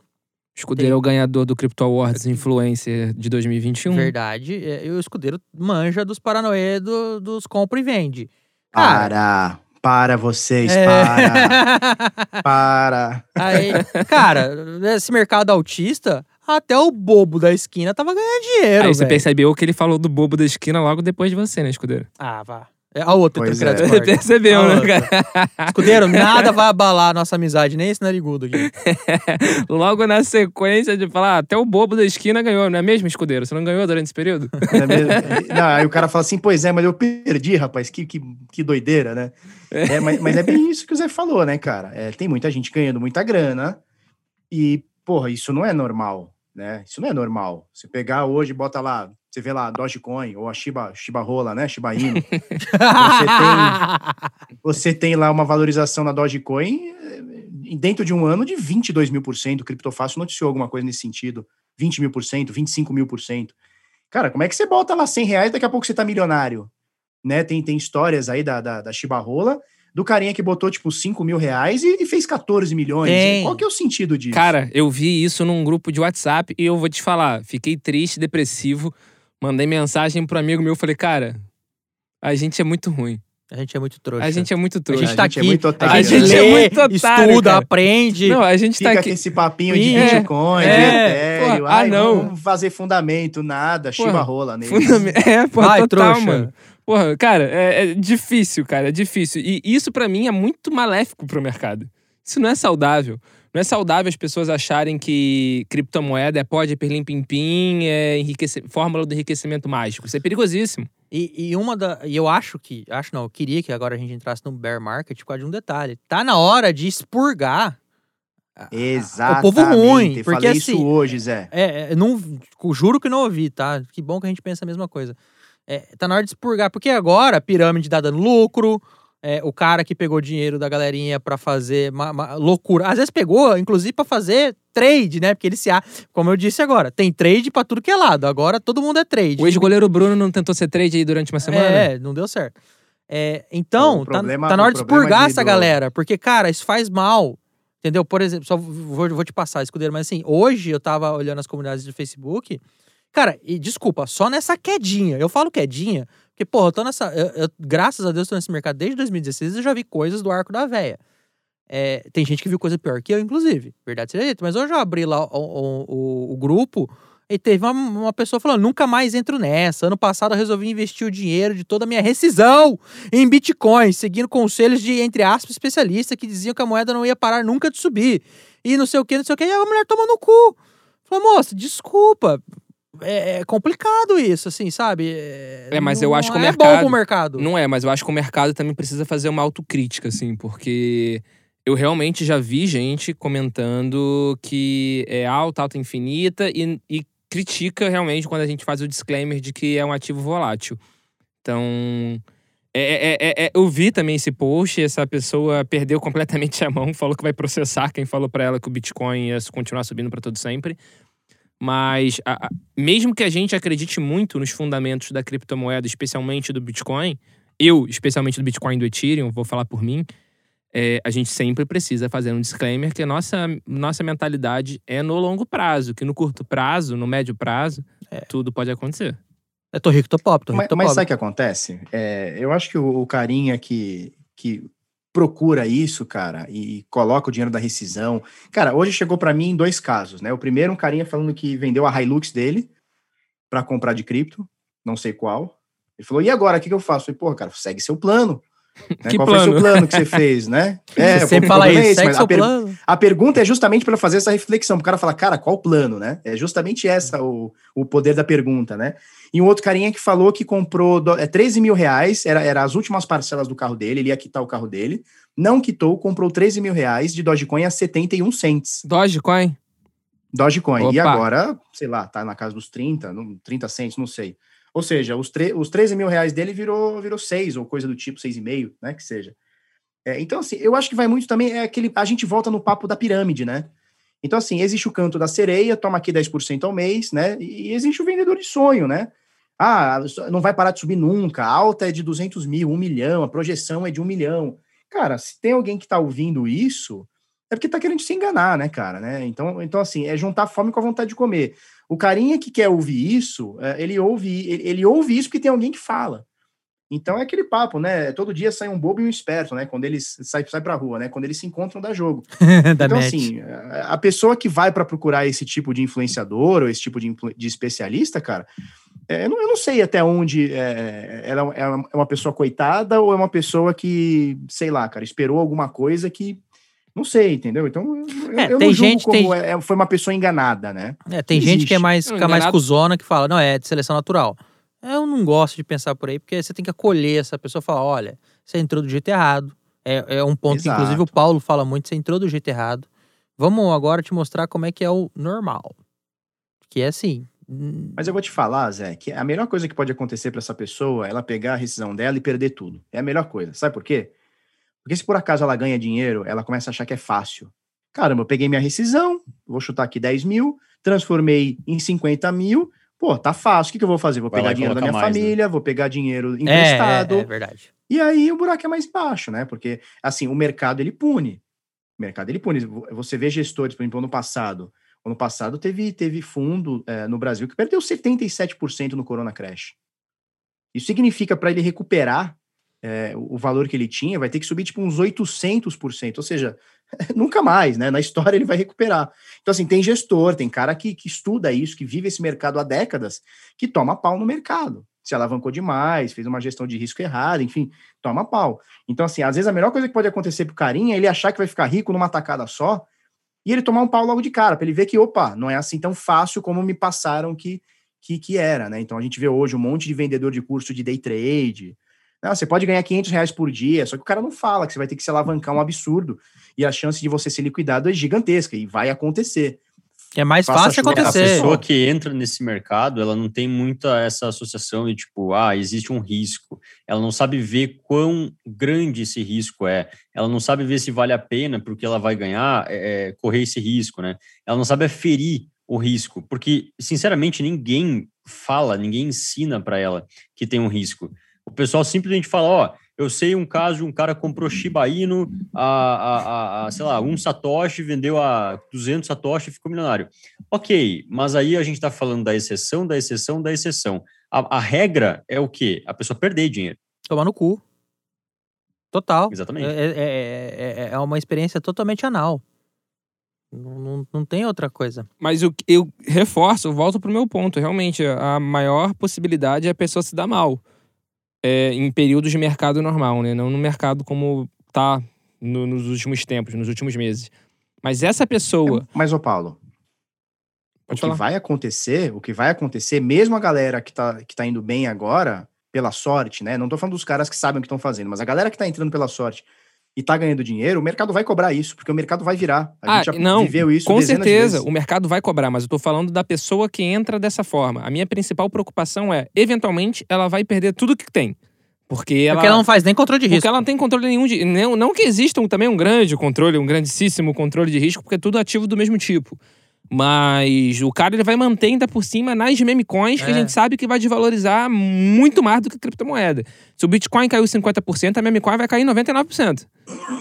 Escudeiro é o ganhador do Crypto Awards Influencer de 2021. verdade, é, e o Escudeiro manja dos paranoê do- dos compra e vende. Cara, Para, para vocês, é- para, para. Aí, cara, esse mercado autista, até o bobo da esquina tava ganhando dinheiro. Aí você percebeu que ele falou do bobo da esquina logo depois de você, né, Escudeiro? Ah, vá. É a outra Pois então, é. criado Você Discord. percebeu, A né, outra. cara? Escudeiro, nada vai abalar a nossa amizade, nem esse narigudo aqui. Logo na sequência de falar, ah, até o bobo da esquina ganhou, não é mesmo, Escudeiro? Você não ganhou durante esse período? Não é mesmo? Não, aí o cara fala assim, pois é, mas eu perdi, rapaz, que, que, que doideira, né? É, mas, mas é bem isso que o Zé falou, né, cara? É, tem muita gente ganhando muita grana e, porra, isso não é normal, né? Isso não é normal. Você pegar hoje, bota lá, você vê lá Dogecoin ou a Shiba, Shiba Rola, né, Shiba Inu, você tem lá uma valorização na Dogecoin eh, dentro de um ano de 22 mil por cento. O Criptofácil noticiou alguma coisa nesse sentido. 20 mil por cento, 25 mil por cento. Cara, como é que você bota lá 100 reais daqui a pouco você tá milionário? Né? Tem, tem histórias aí da, da, da Shiba Rola, do carinha que botou tipo 5 mil reais e, e fez 14 milhões. Tem. Qual que é o sentido disso? Cara, eu vi isso num grupo de WhatsApp e eu vou te falar, fiquei triste, depressivo, mandei mensagem pro amigo meu, falei, cara, a gente é muito ruim. A gente é muito trouxa. A gente é muito A trouxa. gente tá A gente é aqui, muito a otário, gente né? lê, A gente é muito otário, estuda, cara. aprende. Não, a gente Fica tá com aqui. esse papinho de É, Bitcoin, de é, Ethereum. pô, ah, Ai, não. Vamos fazer fundamento, nada. Porra, Rola nele. Fundam- É, pô, Vai, total, trouxa. mano. Porra, cara, é, é difícil, cara, é difícil. E isso pra mim é muito maléfico pro mercado. Isso não é saudável. Não é saudável as pessoas acharem que criptomoeda é pó de perlim-pim-pim, é enriquece... fórmula do enriquecimento mágico. Isso é perigosíssimo. E, e uma da. E eu acho que. Acho não, eu queria que agora a gente entrasse no bear market por causa de um detalhe. Tá na hora de expurgar. Exatamente. O povo ruim. Porque Falei assim. isso hoje, Zé. É, é, não, juro que não ouvi, tá? Que bom que a gente pensa a mesma coisa. É, tá na hora de expurgar, porque agora a pirâmide tá dando lucro, é, o cara que pegou dinheiro da galerinha pra fazer ma- ma- loucura. Às vezes pegou, inclusive, pra fazer trade, né? Porque ele se. a- Como eu disse agora, tem trade pra tudo que é lado. Agora todo mundo é trade. O ex-goleiro Bruno não tentou ser trade aí durante uma semana? É, não deu certo. É, então, tá, problema- tá na hora de expurgar essa do- galera, porque, cara, isso faz mal. Entendeu? Por exemplo, só vou, vou te passar, escudeiro, mas assim, hoje eu tava olhando as comunidades do Facebook. Cara, e desculpa, só nessa quedinha. Eu falo quedinha, porque, porra, eu tô nessa. eu- eu- graças a Deus, tô nesse mercado desde 2016 eu já vi coisas do arco da véia. É, tem gente que viu coisa pior que eu, inclusive. Verdade seja dita. Mas hoje eu abri lá o, o- o- o grupo e teve uma, uma pessoa falando: nunca mais entro nessa. Ano passado eu resolvi investir o dinheiro de toda a minha rescisão em Bitcoin, seguindo conselhos de, entre aspas, especialistas que diziam que a moeda não ia parar nunca de subir. E não sei o que, não sei o que. E a mulher toma no cu. Falou, moça, desculpa. É, é complicado isso, assim, sabe? É, mas eu não acho que o é mercado- bom pro mercado. Não é, mas eu acho que o mercado também precisa fazer uma autocrítica, assim, porque eu realmente já vi gente comentando que é alta, alta infinita e, e critica realmente quando a gente faz o disclaimer de que é um ativo volátil. Então, é, é- é- é- eu vi também esse post, essa pessoa perdeu completamente a mão, falou que vai processar quem falou pra ela que o Bitcoin ia continuar subindo pra todo sempre. Mas a- a- mesmo que a gente acredite muito nos fundamentos da criptomoeda, especialmente do Bitcoin, eu, especialmente do Bitcoin e do Ethereum, vou falar por mim, é, a gente sempre precisa fazer um disclaimer que a nossa, nossa mentalidade é no longo prazo, que no curto prazo, no médio prazo, tudo pode acontecer. Eu tô rico, tô pobre, tô rico, Mas, tô mas pobre. sabe o que acontece? É, eu acho que o, o carinha que, que procura isso, cara, e coloca o dinheiro da rescisão. Cara, hoje chegou pra mim em dois casos, né? O primeiro, um carinha falando que vendeu a Hilux dele pra comprar de cripto, não sei qual. Ele falou: e agora? O que, que eu faço? Eu falei, pô, cara, segue seu plano. Né? Que qual foi o plano? plano que você fez, né? Você o sempre fala é isso, esse, segue mas seu a per- plano. a pergunta é justamente para fazer essa reflexão, o cara falar, cara, qual o plano, né? É justamente essa o, o poder da pergunta, né? E um outro carinha que falou que comprou do- é, 13 mil reais, era, era as últimas parcelas do carro dele, ele ia quitar o carro dele, não quitou, comprou 13 mil reais de Dogecoin a 71 cents. Dogecoin? Dogecoin. E Opa. agora, sei lá, tá na casa dos 30, não- 30 cents, não sei. Ou seja, os, os 13 mil reais dele virou, virou 6, ou coisa do tipo, 6,5, né? Que seja. É, então, assim, eu acho que vai muito também, é aquele. A gente volta no papo da pirâmide, né? Então, assim, existe o canto da sereia, toma aqui 10% ao mês, né? E existe o vendedor de sonho, né? Ah, não vai parar de subir nunca. A alta é de 200 mil, 1 milhão, a projeção é de 1 milhão. Cara, se tem alguém que tá ouvindo isso, é porque tá querendo se enganar, né, cara? Né? Então, então, assim, é juntar fome com a vontade de comer. O carinha que quer ouvir isso, é, ele ouve, ele, ouve isso porque tem alguém que fala. Então é aquele papo, né? Todo dia sai um bobo e um esperto, né? Quando eles saem sai pra rua, né? Quando eles se encontram, dá jogo. da então, match. assim, a pessoa que vai para procurar esse tipo de influenciador ou esse tipo de, de especialista, cara, é, eu, não, eu não sei até onde é, ela é uma pessoa coitada ou é uma pessoa que, sei lá, cara, esperou alguma coisa que. Não sei, entendeu? Então, eu, É, eu tem não julgo gente- como tem- é- foi uma pessoa enganada, né? É, tem Não gente que é existe. mais, Não, fica mais enganado- cuzona que fala, não, é de seleção natural. Eu não gosto de pensar por aí, porque você tem que acolher essa pessoa e falar, olha, você entrou do jeito errado. É, é um ponto que, inclusive, o Exato. Paulo fala muito, você entrou do jeito errado. Vamos agora te mostrar como é que é o normal. Que é assim. hum, Mas eu vou te falar, Zé, que a melhor coisa que pode acontecer para essa pessoa é ela pegar a rescisão dela e perder tudo. É a melhor coisa. Sabe por quê? Porque se por acaso ela ganha dinheiro, ela começa a achar que é fácil. Caramba, eu peguei minha rescisão, vou chutar aqui 10 mil, transformei em 50 mil. Pô, tá fácil. O que, que eu vou fazer? Vou Vai pegar dinheiro da minha mais, né? família, vou pegar dinheiro É, emprestado. é, é verdade. E aí o buraco é mais baixo, né? Porque, assim, o mercado ele pune. O mercado ele pune. Você vê gestores, por exemplo, ano passado. Ano passado teve, teve fundo eh, no Brasil que perdeu 77% no Corona Crash. Isso significa para ele recuperar o o valor que ele tinha, vai ter que subir tipo uns 800%. Ou seja, nunca mais, né? Na história ele vai recuperar. Então, assim, tem gestor, tem cara que, que estuda isso, que vive esse mercado há décadas, que toma pau no mercado. Se alavancou demais, fez uma gestão de risco errada, enfim, toma pau. Então, assim, às vezes a melhor coisa que pode acontecer pro carinha é ele achar que vai ficar rico numa tacada só e ele tomar um pau logo de cara, para ele ver que, opa, não é assim tão fácil como me passaram que, que, que era, né? Então a gente vê hoje um monte de vendedor de curso de day trade. Não, você pode ganhar 500 reais por dia, só que o cara não fala que você vai ter que se alavancar um absurdo e a chance de você ser liquidado é gigantesca e vai acontecer. É mais Faça fácil A acontecer. pessoa que entra nesse mercado, ela não tem muita essa associação de tipo, ah, existe um risco. Ela não sabe ver quão grande esse risco é. Ela não sabe ver se vale a pena porque ela vai ganhar, é, é, correr esse risco, né? Ela não sabe aferir o risco, porque, sinceramente, ninguém fala, ninguém ensina para ela que tem um risco. O pessoal simplesmente fala, ó, eu sei um caso de um cara comprou Shiba Inu a, a, a, a, sei lá, um satoshi, vendeu a 200 satoshi e ficou milionário. Ok, mas aí a gente está falando da exceção, da exceção, da exceção. A, a regra é o quê? A pessoa perder dinheiro. Tomar no cu. Total. Exatamente. É, é, é, é- é uma experiência totalmente anal. Não, não, não tem outra coisa. Mas eu, eu reforço, eu volto pro meu ponto. Realmente, a maior possibilidade é a pessoa se dar mal. É, em períodos de mercado normal, né? Não no mercado como tá no- nos últimos tempos, nos últimos meses. Mas essa pessoa. Mas, ô Paulo, Pode o falar. que vai acontecer, o que vai acontecer, mesmo a galera que tá, que tá indo bem agora, pela sorte, né? Não tô falando dos caras que sabem o que estão fazendo, mas a galera que tá entrando pela sorte e tá ganhando dinheiro, o mercado vai cobrar isso, porque o mercado vai virar. A Ah, gente já não, viveu isso Com certeza, vezes. o mercado vai cobrar, mas eu tô falando da pessoa que entra dessa forma. A minha principal preocupação é, eventualmente, ela vai perder tudo que tem. Porque ela, Porque ela não faz nem controle de porque risco. ela não tem controle nenhum de. Não, não que exista um- também um grande controle, um grandíssimo controle de risco, porque é tudo ativo do mesmo tipo. Mas o cara ele vai manter ainda por cima nas meme coins que a É. gente sabe que vai desvalorizar muito mais do que a criptomoeda. Se o Bitcoin caiu 50%, a meme coin vai cair 99%.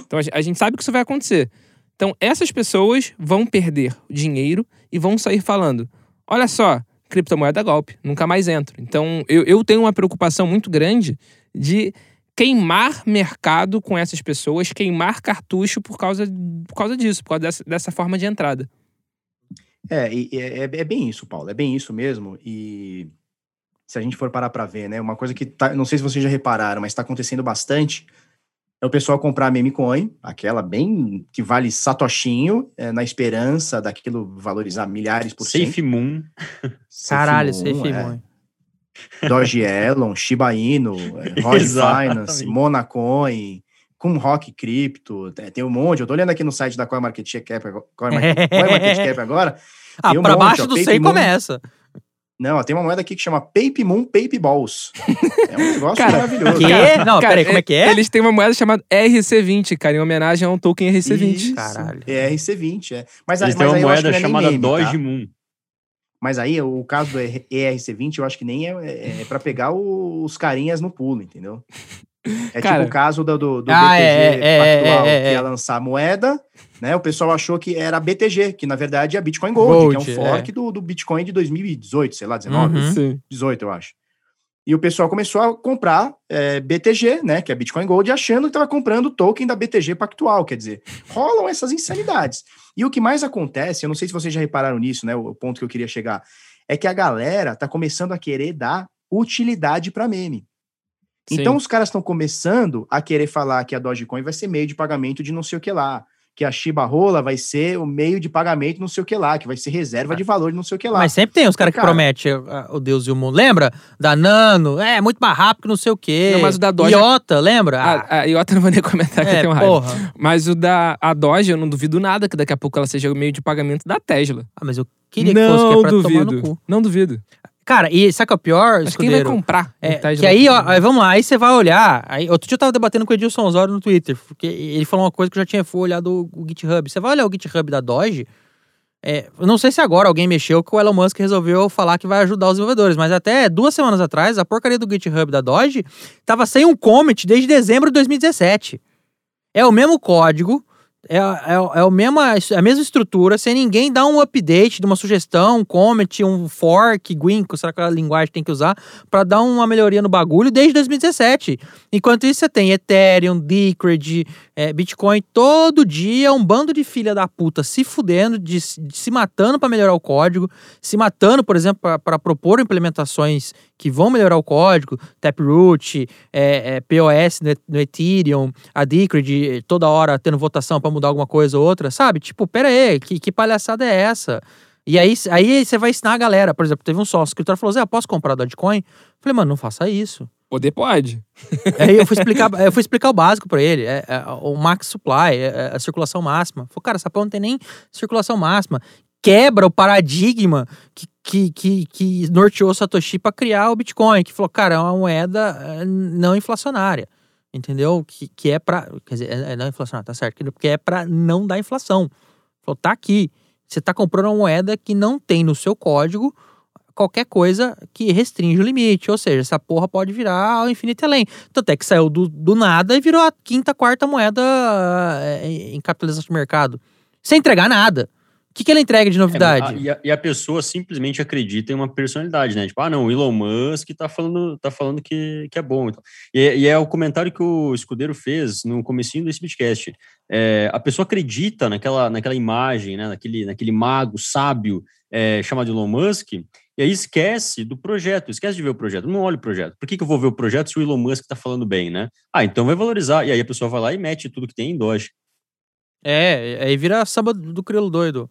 Então a gente sabe que isso vai acontecer. Então essas pessoas vão perder dinheiro e vão sair falando: olha só, criptomoeda é golpe, nunca mais entro. Então eu, eu tenho uma preocupação muito grande de queimar mercado com essas pessoas, queimar cartucho por causa, por causa disso, por causa dessa, dessa forma de entrada. É, e- e é, é bem isso, Paulo, é bem isso mesmo. E se a gente for parar para ver, né, uma coisa que tá, não sei se vocês já repararam, mas está acontecendo bastante, é o pessoal comprar meme coin, aquela bem que vale satoshinho, é, na esperança daquilo valorizar milhares por cento. Safe Moon. Caralho, Safe Safe Moon, é. Moon. Doge Elon, Shiba Inu, é, Rod Exatamente. Finance, Monacoin, Kumrock Crypto, tem, tem um monte. Eu tô olhando aqui no site da CoinMarketCap CoinMarketCap agora. Ah, um pra monte, baixo ó, do Pape 100 Moon. começa. Não, ó, tem uma moeda aqui que chama Pape Moon Pape Balls. É um negócio Cara, maravilhoso. Quê? Não, Cara, peraí, como é que é? Eles têm uma moeda chamada RC20, cara, em homenagem a um token RC20. Isso, Caralho. É RC20, é. Mas, Eles mas têm uma moeda que não é chamada meme, Doge tá? Moon. Mas aí, o caso do ERC20, eu acho que nem é, é, é para pegar os carinhas no pulo, entendeu? É Cara, tipo o caso do, do, do Ah, BTG é, é, Pactual, é, é, que é. ia lançar moeda, né? O pessoal achou que era BTG, que na verdade é a Bitcoin Gold, Gold, que é um fork do, do Bitcoin de 2018, sei lá, 19, Uhum. Sim. 18, eu acho. E o pessoal começou a comprar é, BTG, né? Que é Bitcoin Gold, achando que estava comprando o token da BTG Pactual. Quer dizer, rolam essas insanidades. E o que mais acontece, eu não sei se vocês já repararam nisso, né? O, o ponto que eu queria chegar, é que a galera tá começando a querer dar utilidade para meme. Então os caras estão começando a querer falar que a Dogecoin vai ser meio de pagamento de não sei o que lá, que a Shiba Rola vai ser o meio de pagamento não sei o que lá, que vai ser reserva de valor de não sei o que lá. Mas sempre tem os caras que Cara. prometem ah, o Deus e o mundo. Lembra? Da Nano, é muito mais rápido que não sei o quê. Não, mas o da Doge- Iota, lembra? A, a Iota não vou nem comentar que eu é, tenho raiva. porra. Mas o da a Doge, eu não duvido nada que daqui a pouco ela seja o meio de pagamento da Tesla. Ah, mas eu queria que não fosse, que é pra tomar no duvido. cu. Não duvido. Cara, e sabe que é o pior, Mas quem vai escudeiro? comprar? É, que aí, ó, aí vamos lá, aí você vai olhar. Aí, outro dia eu tava debatendo com o Edilson Osório no Twitter, porque ele falou uma coisa que eu já tinha fui olhado o, GitHub. Você vai olhar o GitHub da Doge. É, eu não sei se agora alguém mexeu que o Elon Musk resolveu falar que vai ajudar os desenvolvedores, mas até duas semanas atrás, a porcaria do GitHub da Doge tava sem um comment desde dezembro de 2017. É o mesmo código, é, é, é, o mesma, é a mesma estrutura, sem ninguém dar um update de uma sugestão, um comment, um fork, Gwinko, será que é a linguagem tem que usar, para dar uma melhoria no bagulho desde 2017. Enquanto isso, você tem Ethereum, Decred, é, Bitcoin, todo dia um bando de filha da puta se fudendo, de, de se matando para melhorar o código, se matando, por exemplo, para propor implementações que vão melhorar o código, Taproot, é, é, POS no, no Ethereum, a Decred toda hora tendo votação para mudar alguma coisa ou outra, sabe? Tipo, pera aí, que, que palhaçada é essa? E aí, aí você vai ensinar a galera. Por exemplo, teve um sócio escritor falou: Zé, eu posso comprar Dogecoin? Eu falei, mano, não faça isso. Poder pode. Aí eu fui explicar, eu fui explicar o básico pra ele, é, é, o max supply, é, é a circulação máxima. Falei, cara, essa porra não tem nem circulação máxima. Quebra o paradigma que, que, que, que norteou o Satoshi para criar o Bitcoin, que falou, cara, é uma moeda é, não inflacionária. Entendeu? Que, que é pra. Quer dizer, é, é não inflacionária, tá certo? Porque é pra não dar inflação. Falou, tá aqui. Você tá comprando uma moeda que não tem no seu código qualquer coisa que restringe o limite. Ou seja, essa porra pode virar ao infinito além. Tanto é que saiu do, do nada e virou a quinta, quarta moeda é, em capitalização de mercado. Sem entregar nada. O que, que ela entrega de É, novidade? a- e, a, e a pessoa simplesmente acredita em uma personalidade, né? Tipo, ah, não, o Elon Musk tá falando, tá falando que, que é bom. Então. E, é- e é o comentário que o Escudeiro fez no comecinho desse podcast. É, a pessoa acredita naquela, naquela imagem, né? naquele, naquele mago sábio é, chamado Elon Musk, e aí esquece do projeto, esquece de ver o projeto. Não olha o projeto. Por que, que eu vou ver o projeto se o Elon Musk tá falando bem, né? Ah, então vai valorizar. E aí a pessoa vai lá e mete tudo que tem em Doge. É, aí vira samba do crioulo doido.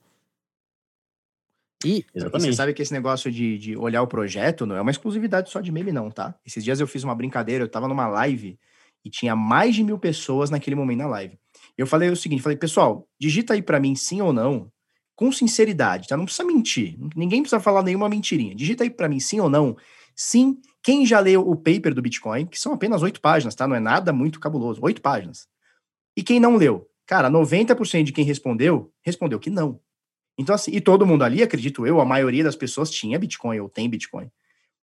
E, E você Exatamente. sabe que esse negócio de, de olhar o projeto não é uma exclusividade só de meme, não, tá? Esses dias eu fiz uma brincadeira, eu tava numa live e tinha mais de mil pessoas naquele momento na live. Eu falei o seguinte, falei, pessoal, digita aí pra mim sim ou não, com sinceridade, tá? Não precisa mentir, ninguém precisa falar nenhuma mentirinha. Digita aí pra mim sim ou não. Sim, quem já leu o paper do Bitcoin, que são apenas oito páginas, tá? Não é nada muito cabuloso, oito páginas. E quem não leu? Cara, 90% de quem respondeu, respondeu que não. Então, assim, e todo mundo ali, acredito eu, a maioria das pessoas tinha Bitcoin ou tem Bitcoin.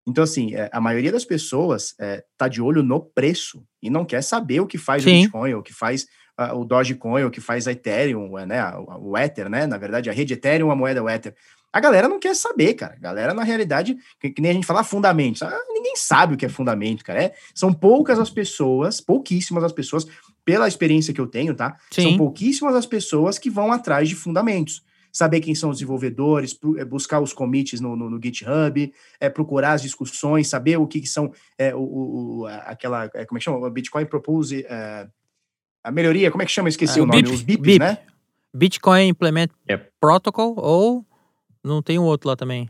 Então, assim, é, a maioria das pessoas é, tá de olho no preço e não quer saber o que faz Sim. o Bitcoin, o que faz ah, o Dogecoin, o que faz a Ethereum, é, né? O, o Ether, né? Na verdade, a rede Ethereum, a moeda o Ether. A galera não quer saber, cara. A galera, na realidade, que, que nem a gente fala fundamentos. Ah, ninguém sabe o que é fundamento, cara. É, são poucas as pessoas, pouquíssimas as pessoas, pela experiência que eu tenho, tá? São sim. pouquíssimas as pessoas que vão atrás de fundamentos. Saber quem são os desenvolvedores, é, buscar os commits no, no- no GitHub, é, procurar as discussões, saber o que, que são é, o, o- aquela, é, como é que chama? Bitcoin Propose, é, a melhoria, como é que chama? Eu Esqueci Ah, o nome. BIP, Os BIPs, BIP. né? Bitcoin Implement Yep. Protocol ou não tem um outro lá também?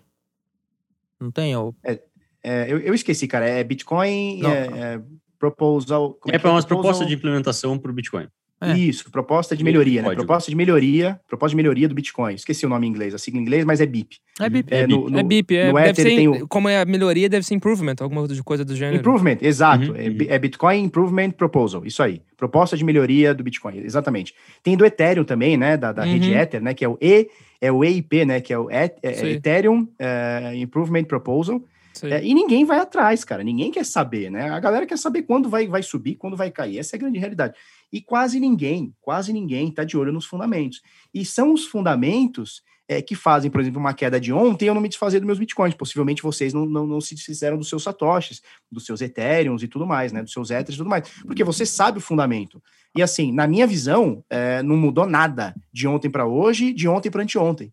Não tem? Ou... É, eu, eu esqueci, cara. É Bitcoin Não. é, é, Proposal... É que para umas Proposal- propostas de implementação para o Bitcoin. É. Isso, proposta de melhoria, né? código. Proposta de melhoria, proposta de melhoria do Bitcoin. Esqueci o nome em inglês, a sigla em inglês, mas é BIP. É BIP. É, no, no, é BIP, é, no Ether tem o como é a melhoria, deve ser improvement, alguma coisa do gênero. Improvement, exato. Uhum, É, é Bitcoin Improvement Proposal, isso aí. Proposta de melhoria do Bitcoin, exatamente. Tem do Ethereum também, né? Da, da Uhum. rede Ether, né? Que é o E, é o EIP, né? Que é o Et- é- é. Ethereum é, Improvement Proposal. É, e ninguém vai atrás, cara. Ninguém quer saber, né? A galera quer saber quando vai, vai subir, quando vai cair. Essa é a grande realidade. E quase ninguém, quase ninguém está de olho nos fundamentos. E são os fundamentos é, que fazem, por exemplo, uma queda de ontem eu não me desfazer dos meus bitcoins. Possivelmente vocês não, não, não se desfizeram dos seus satoshis, dos seus ethereums e tudo mais, né? Dos seus ethers e tudo mais. Porque você sabe o fundamento. E assim, na minha visão, é, não mudou nada de ontem para hoje, de ontem para anteontem.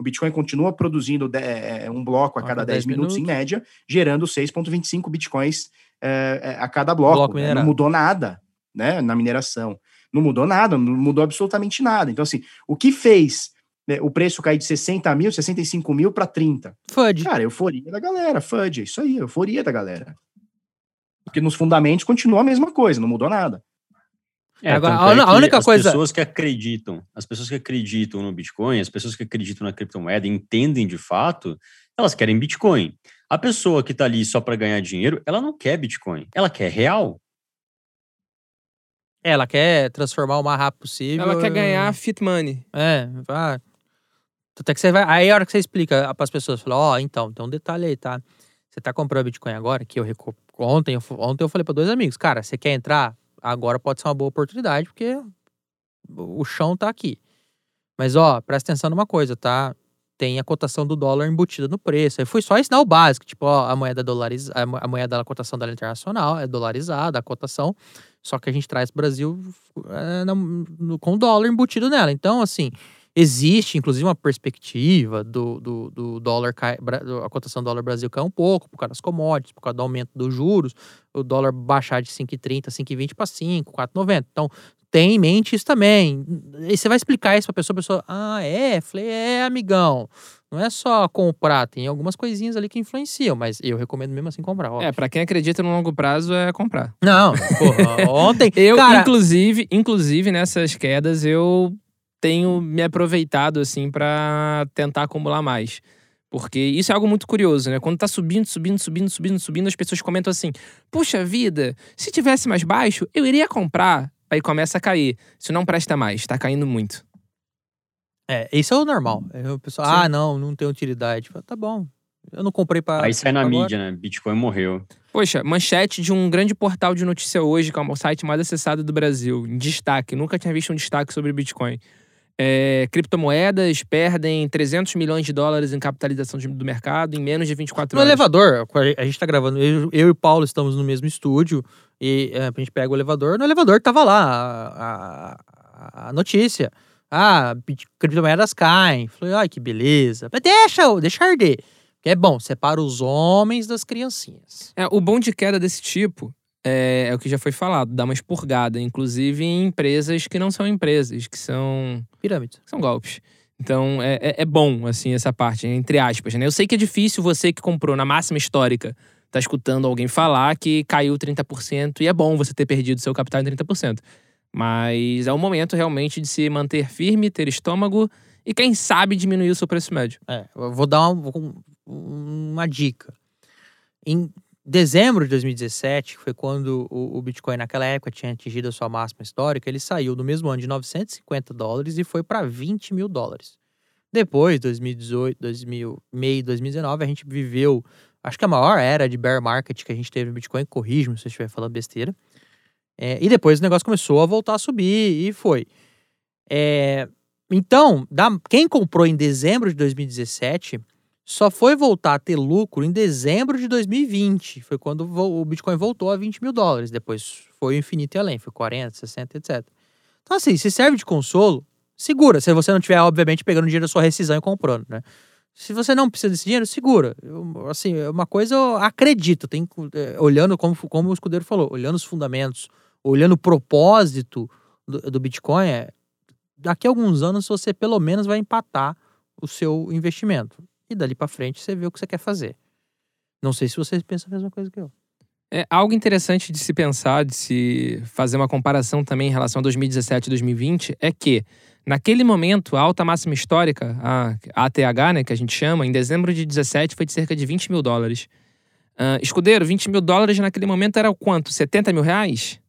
O Bitcoin continua produzindo de- é, um bloco a cada cada 10 10 minutos, em minutos. média, gerando 6,25 Bitcoins é, é, a cada bloco. Bloco né? Não mudou nada né, na mineração. Não mudou nada, não mudou absolutamente nada. Então, assim, o que fez né, o preço cair de 60 mil, 65 mil para 30? FUD. Cara, euforia da galera, FUD, é isso aí, euforia da galera. Porque nos fundamentos continua a mesma coisa, não mudou nada. É, Agora, a uni- a única as coisa- pessoas que acreditam, as pessoas que acreditam no Bitcoin, as pessoas que acreditam na criptomoeda, entendem de fato, elas querem Bitcoin. A pessoa que tá ali só para ganhar dinheiro, ela não quer Bitcoin, ela quer real. Ela quer transformar o mais rápido possível. Ela quer ganhar fit money. É, vai. Até que você vai. Aí a hora que você explica para as pessoas, fala, ó, então, tem um detalhe aí, tá? Você tá comprando Bitcoin agora, que eu ontem, eu, ontem eu falei para dois amigos, cara, você quer entrar? Agora pode ser uma boa oportunidade, porque o chão tá aqui. Mas ó, presta atenção numa coisa, tá? Tem a cotação do dólar embutida no preço. Aí foi só ensinar o básico, tipo, ó, a moeda dolarizada, a moeda da cotação dela internacional é dolarizada, a cotação, só que a gente traz pro Brasil é, no- no- com o dólar embutido nela. Então, assim, existe inclusive uma perspectiva do, do, do dólar cai, a cotação do dólar Brasil cair um pouco por causa das commodities, por causa do aumento dos juros, o dólar baixar de 5,30, 5,20 para 5, 4,90. Então, tem em mente isso também. E você vai explicar isso pra pessoa, a pessoa, ah, é? Falei, é, amigão. Não é só comprar, tem algumas coisinhas ali que influenciam, mas eu recomendo mesmo assim comprar. Ó. É, pra quem acredita no longo prazo é comprar. Não, porra, ontem. Eu, cara, inclusive, inclusive, nessas quedas, eu tenho me aproveitado, assim, pra tentar acumular mais. Porque isso é algo muito curioso, né? Quando tá subindo, subindo, subindo, subindo, subindo, as pessoas comentam assim: Puxa vida, se tivesse mais baixo, eu iria comprar. Aí começa a cair. Isso não presta mais, tá caindo muito. É, isso é o normal. É, o pessoal, Sim. ah, não, não tem utilidade. Fala, Tá bom. Eu não comprei pra. Aí sai na agora. mídia, né? Bitcoin morreu. Poxa, manchete de um grande portal de notícia hoje, que é o site mais acessado do Brasil. Em destaque. Nunca tinha visto um destaque sobre Bitcoin. É, criptomoedas perdem 300 milhões de dólares em capitalização de- do mercado em menos de 24 No horas. elevador, a gente tá gravando, eu, eu e o Paulo estamos no mesmo estúdio, e é, a gente pega o elevador, no elevador tava lá a, a, a notícia. Ah, criptomoedas caem. Falei, ai, que beleza. Mas deixa, deixa arder. Que é bom, separa os homens das criancinhas. É, o bom de queda desse tipo é, é o que já foi falado, dá uma expurgada, inclusive em empresas que não são empresas, que são, Pirâmide. que são golpes. Então é, é- é bom, assim, essa parte, entre aspas. Né? Eu sei que é difícil você que comprou na máxima histórica, tá escutando alguém falar que caiu 30% e é bom você ter perdido seu capital em 30%. Mas é o momento realmente de se manter firme, ter estômago e, quem sabe, diminuir o seu preço médio. É, eu vou dar uma, um- uma dica. Em dezembro de 2017, que foi quando o, o Bitcoin naquela época tinha atingido a sua máxima histórica, ele saiu no mesmo ano de 950 dólares e foi para 20 mil dólares. Depois, 2018, 2000, meio de 2019, a gente viveu, acho que a maior era de bear market que a gente teve no Bitcoin, corrige-me se eu estiver falando besteira. É, e depois o negócio começou a voltar a subir e foi. É, então, da- quem comprou em dezembro de 2017 só foi voltar a ter lucro em dezembro de 2020. Foi quando o Bitcoin voltou a 20 mil dólares. Depois foi o infinito e além, foi 40, 60, etc. Então, assim, se serve de consolo, segura. Se você não tiver, obviamente, pegando dinheiro da sua rescisão e comprando, né? Se você não precisa desse dinheiro, segura. Eu, assim, é uma coisa eu acredito. Tem, é, olhando, como, como o escudeiro falou, olhando os fundamentos, olhando o propósito do, do Bitcoin, é, daqui a alguns anos você pelo menos vai empatar o seu investimento. E dali pra frente você vê o que você quer fazer. Não sei se vocês pensam a mesma coisa que eu. É algo interessante de se pensar, de se fazer uma comparação também em relação a 2017 e 2020, é que naquele momento a alta máxima histórica, a ATH, né, que a gente chama, em dezembro de 17 foi de cerca de 20 mil dólares. Uh, escudeiro, 20 mil dólares naquele momento era o quanto? 70 mil reais?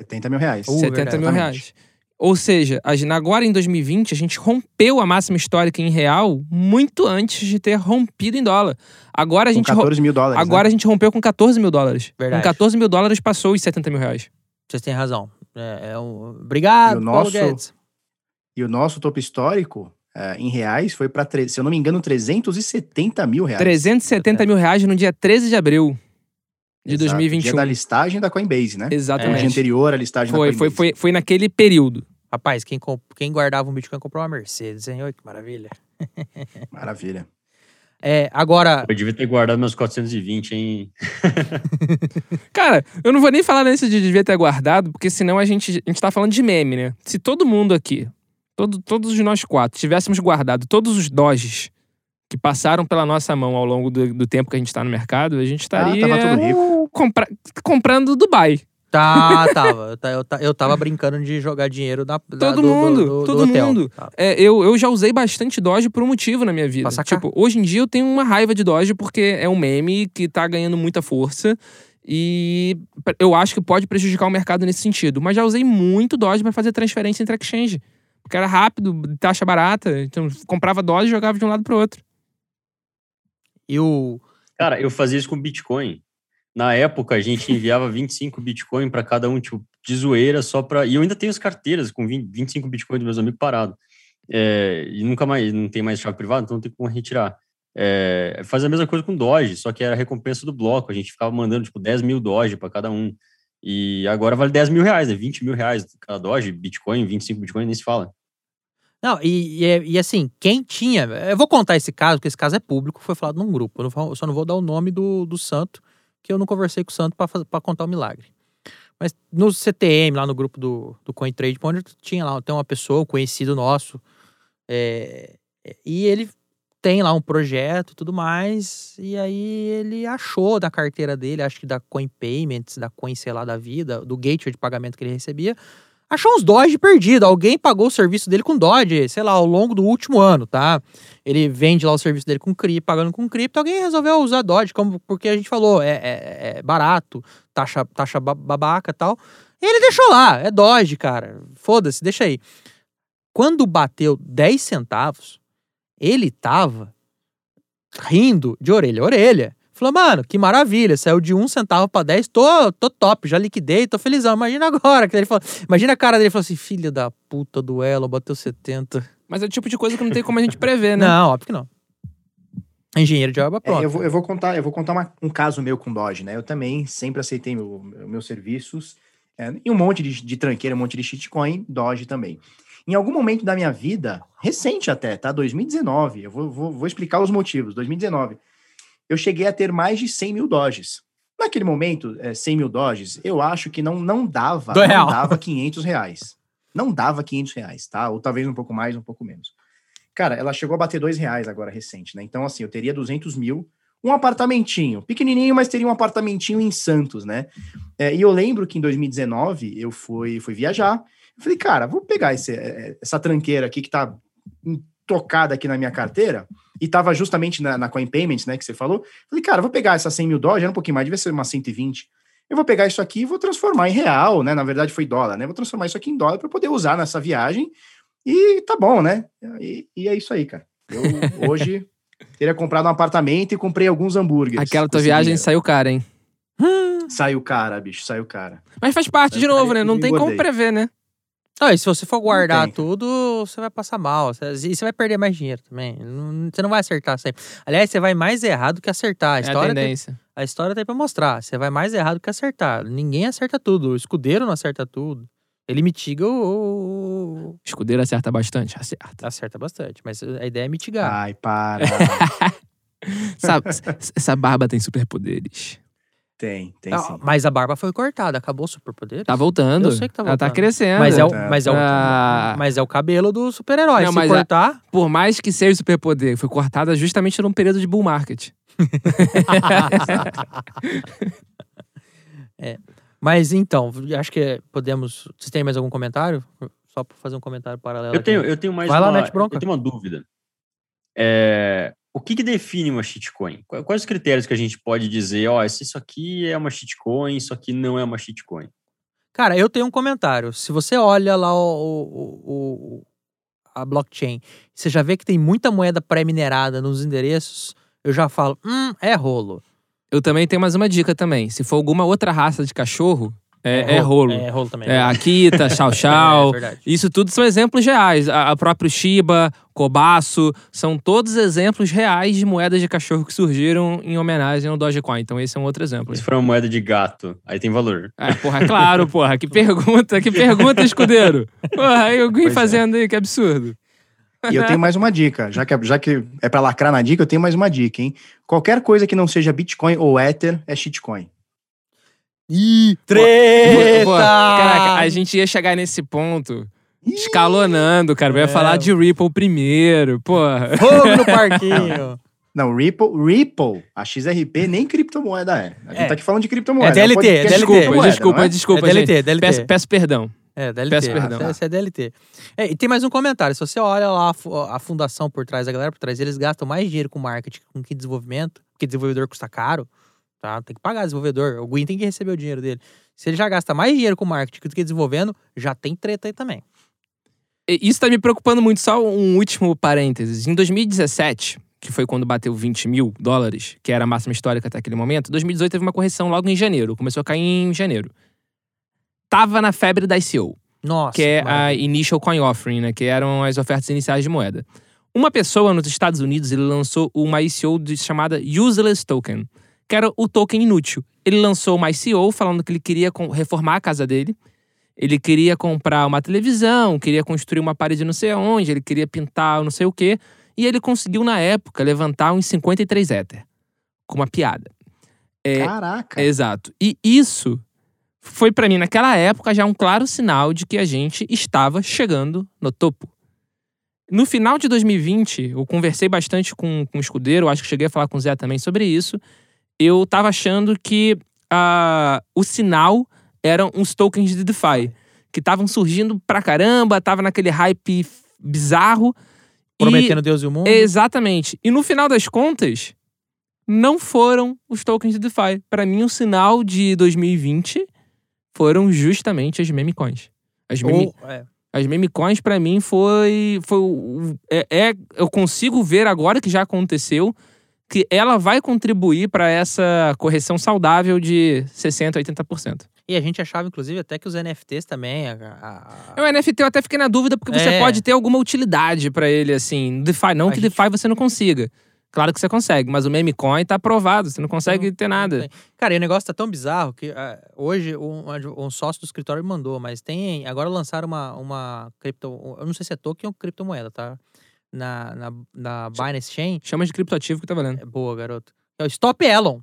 70 mil reais. Uh, 70 verdade, mil exatamente. reais. Ou seja, a gente- agora em 2020, a gente rompeu a máxima histórica em real muito antes de ter rompido em dólar. Agora a Com gente, ro- 14 mil dólares. agora né? a gente rompeu com 14 mil dólares. Verdade. Com 14 mil dólares passou os 70 mil reais. Vocês têm razão. É, é um... Obrigado, E o Paulo nosso- Guedes. E o nosso topo histórico, eh, em reais, foi para, se eu não me engano, 370 mil reais. 370 mil reais no dia 13 de abril de Exato, 2021. Dia da listagem da Coinbase, né? No dia Exatamente. anterior à listagem Foi, da foi, Coinbase. foi, foi naquele período. Rapaz, quem, comp- quem guardava um Bitcoin comprou uma Mercedes, hein? Oi, que maravilha. Maravilha. É, agora, Eu devia ter guardado meus 420, hein? Cara, eu não vou nem falar nesse de devia ter guardado, porque senão a gente, a gente tá falando de meme, né? Se todo mundo aqui, todo, todos nós quatro, tivéssemos guardado todos os Doges que passaram pela nossa mão ao longo do, do tempo que a gente tá no mercado, a gente estaria Ah, tava tudo rico. compra- comprando Dubai. tá, tava. Eu, eu, ta- eu tava brincando de jogar dinheiro na, da- Todo do- do- mundo, do- do todo hotel. mundo. Tá. É, eu, eu já usei bastante Doge por um motivo na minha vida. Tipo, hoje em dia eu tenho uma raiva de Doge porque é um meme que tá ganhando muita força. E eu acho que pode prejudicar o mercado nesse sentido. Mas já usei muito Doge para fazer transferência entre exchange. Porque era rápido, taxa barata. Então, comprava Doge e jogava de um lado pro outro. E o. Cara, eu fazia isso com Bitcoin. Na época, a gente enviava 25 Bitcoin para cada um, tipo, de zoeira, só para. E eu ainda tenho as carteiras com 20, 25 Bitcoin dos meus amigos parado. É, e nunca mais, não tem mais chave privada, então não tem como retirar. É, faz a mesma coisa com Doge, só que era a recompensa do bloco. A gente ficava mandando, tipo, 10 mil Doge para cada um. E agora vale 10 mil reais, né? 20 mil reais cada Doge, Bitcoin, 25 Bitcoin, nem se fala. Não, e, e, é- e assim, quem tinha. Eu vou contar esse caso, porque esse caso é público, foi falado num grupo. Eu, não eu só não vou dar o nome do, do santo, que eu não conversei com o santo para contar o milagre. Mas no CTM, lá no grupo do, do CoinTrade Monitor, tinha lá, tem uma pessoa, um conhecido nosso, é, é, e ele tem lá um projeto e tudo mais, e aí ele achou da carteira dele, acho que da Coin Payments, da Coin, sei lá, da vida, do gateway de pagamento que ele recebia, achou uns Dodge perdido. Alguém pagou o serviço dele com Dodge, sei lá, ao longo do último ano, tá? Ele vende lá o serviço dele com cripto, pagando com cripto. Alguém resolveu usar Dodge, como, porque a gente falou, é, é- é barato, taxa, taxa ba- babaca tal. E ele deixou lá, é Dodge, cara. Foda-se, deixa aí. Quando bateu 10 centavos, ele tava rindo de orelha a orelha. Falou, mano, que maravilha, saiu de um centavo pra 10, tô, tô top, já liquidei, tô felizão. Imagina agora. Que ele falou, imagina a cara dele, ele falou assim, filho da puta do Elo, bateu 70. Mas é o tipo de coisa que não tem como a gente prever, né? Não, óbvio que não. Engenheiro de obra É, pronta. eu, vou, eu vou contar, eu vou contar uma- um caso meu com Doge, né? Eu também sempre aceitei meu- meus serviços é, e um monte de, de tranqueira, um monte de shitcoin, Doge também. Em algum momento da minha vida, recente até, tá? 2019, eu vou, vou, vou explicar os motivos. 2019, eu cheguei a ter mais de 100 mil Doges. Naquele momento, é, 100 mil Doges, eu acho que não, não dava, Do não real. dava 500 reais. Não dava 500 reais, tá? Ou talvez um pouco mais, um pouco menos. Cara, ela chegou a bater dois reais agora recente, né? Então, assim, eu teria 200 mil, um apartamentinho, pequenininho, mas teria um apartamentinho em Santos, né? É, e eu lembro que em 2019 eu fui, fui viajar. Eu falei, cara, vou pegar esse- é, essa tranqueira aqui que tá tocada aqui na minha carteira e tava justamente na, na Coin Payments, né, que você falou. Falei, cara, vou pegar essas 100 mil dólares, era um pouquinho mais, devia ser umas 120. Eu vou pegar isso aqui e vou transformar em real, né? Na verdade foi dólar, né? Vou transformar isso aqui em dólar para poder usar nessa viagem e tá bom, né? E, e é isso aí, cara. Eu hoje teria comprado um apartamento e comprei alguns hambúrgueres. Aquela tua viagem dinheiro. saiu cara, hein? Saiu cara, bicho, saiu cara. Mas faz parte de Saiu novo, cara né? Não tem como engordei. prever, né? Ah, e se você for guardar tudo, você vai passar mal. Você- E você vai perder mais dinheiro também. Não- Você não vai acertar sempre. Aliás, você vai mais errado que acertar. A É a história, tem, tendência. a história tem pra mostrar. Você vai mais errado que acertar. Ninguém acerta tudo. O escudeiro não acerta tudo. Ele mitiga o. o- Escudeiro acerta bastante, acerta. Acerta bastante. Mas a ideia é mitigar. Ai, para. Essa, essa barba tem superpoderes. Tem, tem Ah, sim. mas a barba foi cortada. Acabou o superpoder. Tá voltando. Eu sei que tá Ela tá voltando. crescendo. Mas é, o, Tá. mas, é o, Ah. mas é o cabelo do super-herói. Se mas a- cortar. Por mais que seja superpoder, foi cortada justamente num período de bull market. Mas então, acho que podemos. Vocês têm mais algum comentário? Só para fazer um comentário paralelo. Eu aqui. tenho, eu tenho mais Vai lá, uma, mete bronca. eu tenho uma dúvida. É, o que, que define uma shitcoin? Qua- Quais os critérios que a gente pode dizer, ó, se isso aqui é uma shitcoin, isso aqui não é uma shitcoin? Cara, eu tenho um comentário. Se você olha lá o, o- o- a blockchain, você já vê que tem muita moeda pré-minerada nos endereços, eu já falo, hum, é rolo. Eu também tenho mais uma dica também. Se for alguma outra raça de cachorro, é, é rolo. É rolo também. É Akita, Chow Chow. É verdade. Isso tudo são exemplos reais. A, a próprio Shiba, Kobasu, são todos exemplos reais de moedas de cachorro que surgiram em homenagem ao Dogecoin. Então esse é um outro exemplo. Se for uma moeda de gato, aí tem valor. É, porra, é claro, porra. Que pergunta, que pergunta, escudeiro. Porra, aí eu vim Pois é. fazendo aí, que absurdo. E eu tenho mais uma dica. Já que, é- já que é pra lacrar na dica, eu tenho mais uma dica, hein? Qualquer coisa que não seja Bitcoin ou Ether é shitcoin. Ih, treta! pô, Caraca, a gente ia chegar nesse ponto escalonando, cara. Eu ia É. falar de Ripple primeiro, porra. Fogo no parquinho. Não, Ripple, Ripple, a XRP nem criptomoeda é. A gente É. tá aqui falando de criptomoeda. É DLT, um podcast de DLT. Desculpa, criptomoeda, desculpa, é? desculpa, É DLT, gente. DLT. Peço, peço perdão. É, DLT. Peço perdão. Esse- Esse é DLT. É, e tem mais um comentário. Se você olha lá a a fundação por trás, a galera por trás, eles gastam mais dinheiro com marketing com que desenvolvimento, porque desenvolvedor custa caro, tá? Tem que pagar desenvolvedor. O Gwyn tem que receber o dinheiro dele. Se ele já gasta mais dinheiro com marketing do que desenvolvendo, já tem treta aí também. Isso tá me preocupando muito. Só um último parênteses. Em 2017, que foi quando bateu 20 mil dólares, que era a máxima histórica até aquele momento, 2018 teve uma correção logo em janeiro. Começou a cair em janeiro. Tava na febre da ICO, Nossa. que é a maravilha. Initial Coin Offering, né? Que eram as ofertas iniciais de moeda. Uma pessoa nos Estados Unidos, ele lançou uma ICO de- chamada Useless Token, que era o token inútil. Ele lançou uma ICO falando que ele queria reformar a casa dele. Ele queria comprar uma televisão, queria construir uma parede não sei aonde, ele queria pintar não sei o quê. E ele conseguiu, na época, levantar uns 53 Ether. Com uma piada. É, Caraca. Exato. E isso foi pra mim, naquela época, já um claro sinal de que a gente estava chegando no topo. No final de 2020, eu conversei bastante com, com o escudeiro, acho que cheguei a falar com o Zé também sobre isso. Eu tava achando que ah, o sinal eram uns tokens de DeFi, que estavam surgindo pra caramba, tava naquele hype bizarro. e- Prometendo Deus e o mundo. Exatamente. E no final das contas, não foram os tokens de DeFi. Para mim, o sinal de 2020 foram justamente as meme coins. As meme, Ou, é, as meme coins, pra mim, foi. foi é, é- eu consigo ver agora que já aconteceu que ela vai contribuir para essa correção saudável de 60%, 80%. E a gente achava, inclusive, até que os NFTs também. a- a- O NFT eu até fiquei na dúvida porque você É. pode ter alguma utilidade pra ele, assim. DeFi, não A que gente- DeFi você não consiga. Claro que você consegue, mas o meme coin tá aprovado, você não consegue ter Não nada. tem. Cara, e o negócio tá tão bizarro que ah, hoje um, um sócio do escritório me mandou, mas tem. Agora lançaram uma, uma cripto. Eu não sei se é token ou criptomoeda, tá? Na, na, na Binance Chain. Chama de criptoativo que tá valendo. É boa, garoto. É o Stop Elon.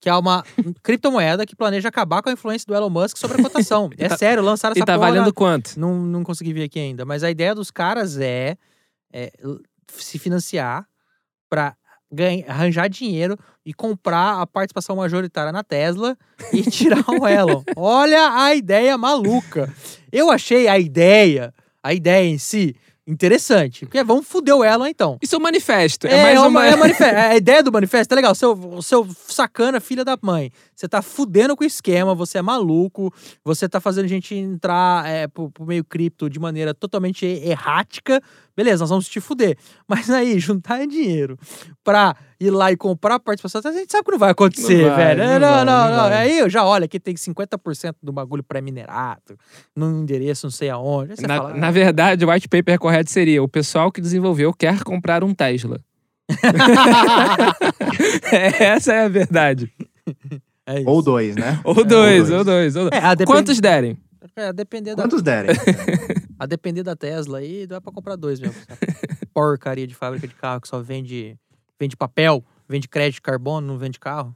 Que é uma criptomoeda que planeja acabar com a influência do Elon Musk sobre a cotação. é tá- sério, lançaram E essa tá porra valendo quanto? Não, não consegui ver aqui ainda. Mas a ideia dos caras é, é se financiar pra ganhar, arranjar dinheiro e comprar a participação majoritária na Tesla e tirar o Elon. Olha a ideia maluca. Eu achei a ideia, a ideia em si, interessante. Porque vamos foder o Elon então. Isso é um manifesto. É, É, mais é uma. é manife- a ideia do manifesto é legal. Seu, seu sacana, filha da mãe. Você tá fudendo com o esquema, você é maluco, você tá fazendo a gente entrar é, pro, pro meio cripto de maneira totalmente errática. Beleza, nós vamos te fuder. Mas aí, juntar dinheiro pra ir lá e comprar a participação, a gente sabe que não vai acontecer, Não vai, velho. não Não, não, vai, não. não vai. Aí eu já olha, aqui tem 50% do bagulho pré-minerado, num endereço não sei aonde. Na, fala, na verdade, o white paper correto seria: o pessoal que desenvolveu quer comprar um Tesla. Essa é a verdade. é isso. Ou dois, né? Ou dois, dois. ou dois, ou dois. É, depend- Quantos derem? É, a depender da, Quantos derem? A depender da Tesla aí, dá pra comprar dois mesmo. Porcaria de fábrica de carro que só vende, vende papel, vende crédito de carbono, não vende carro.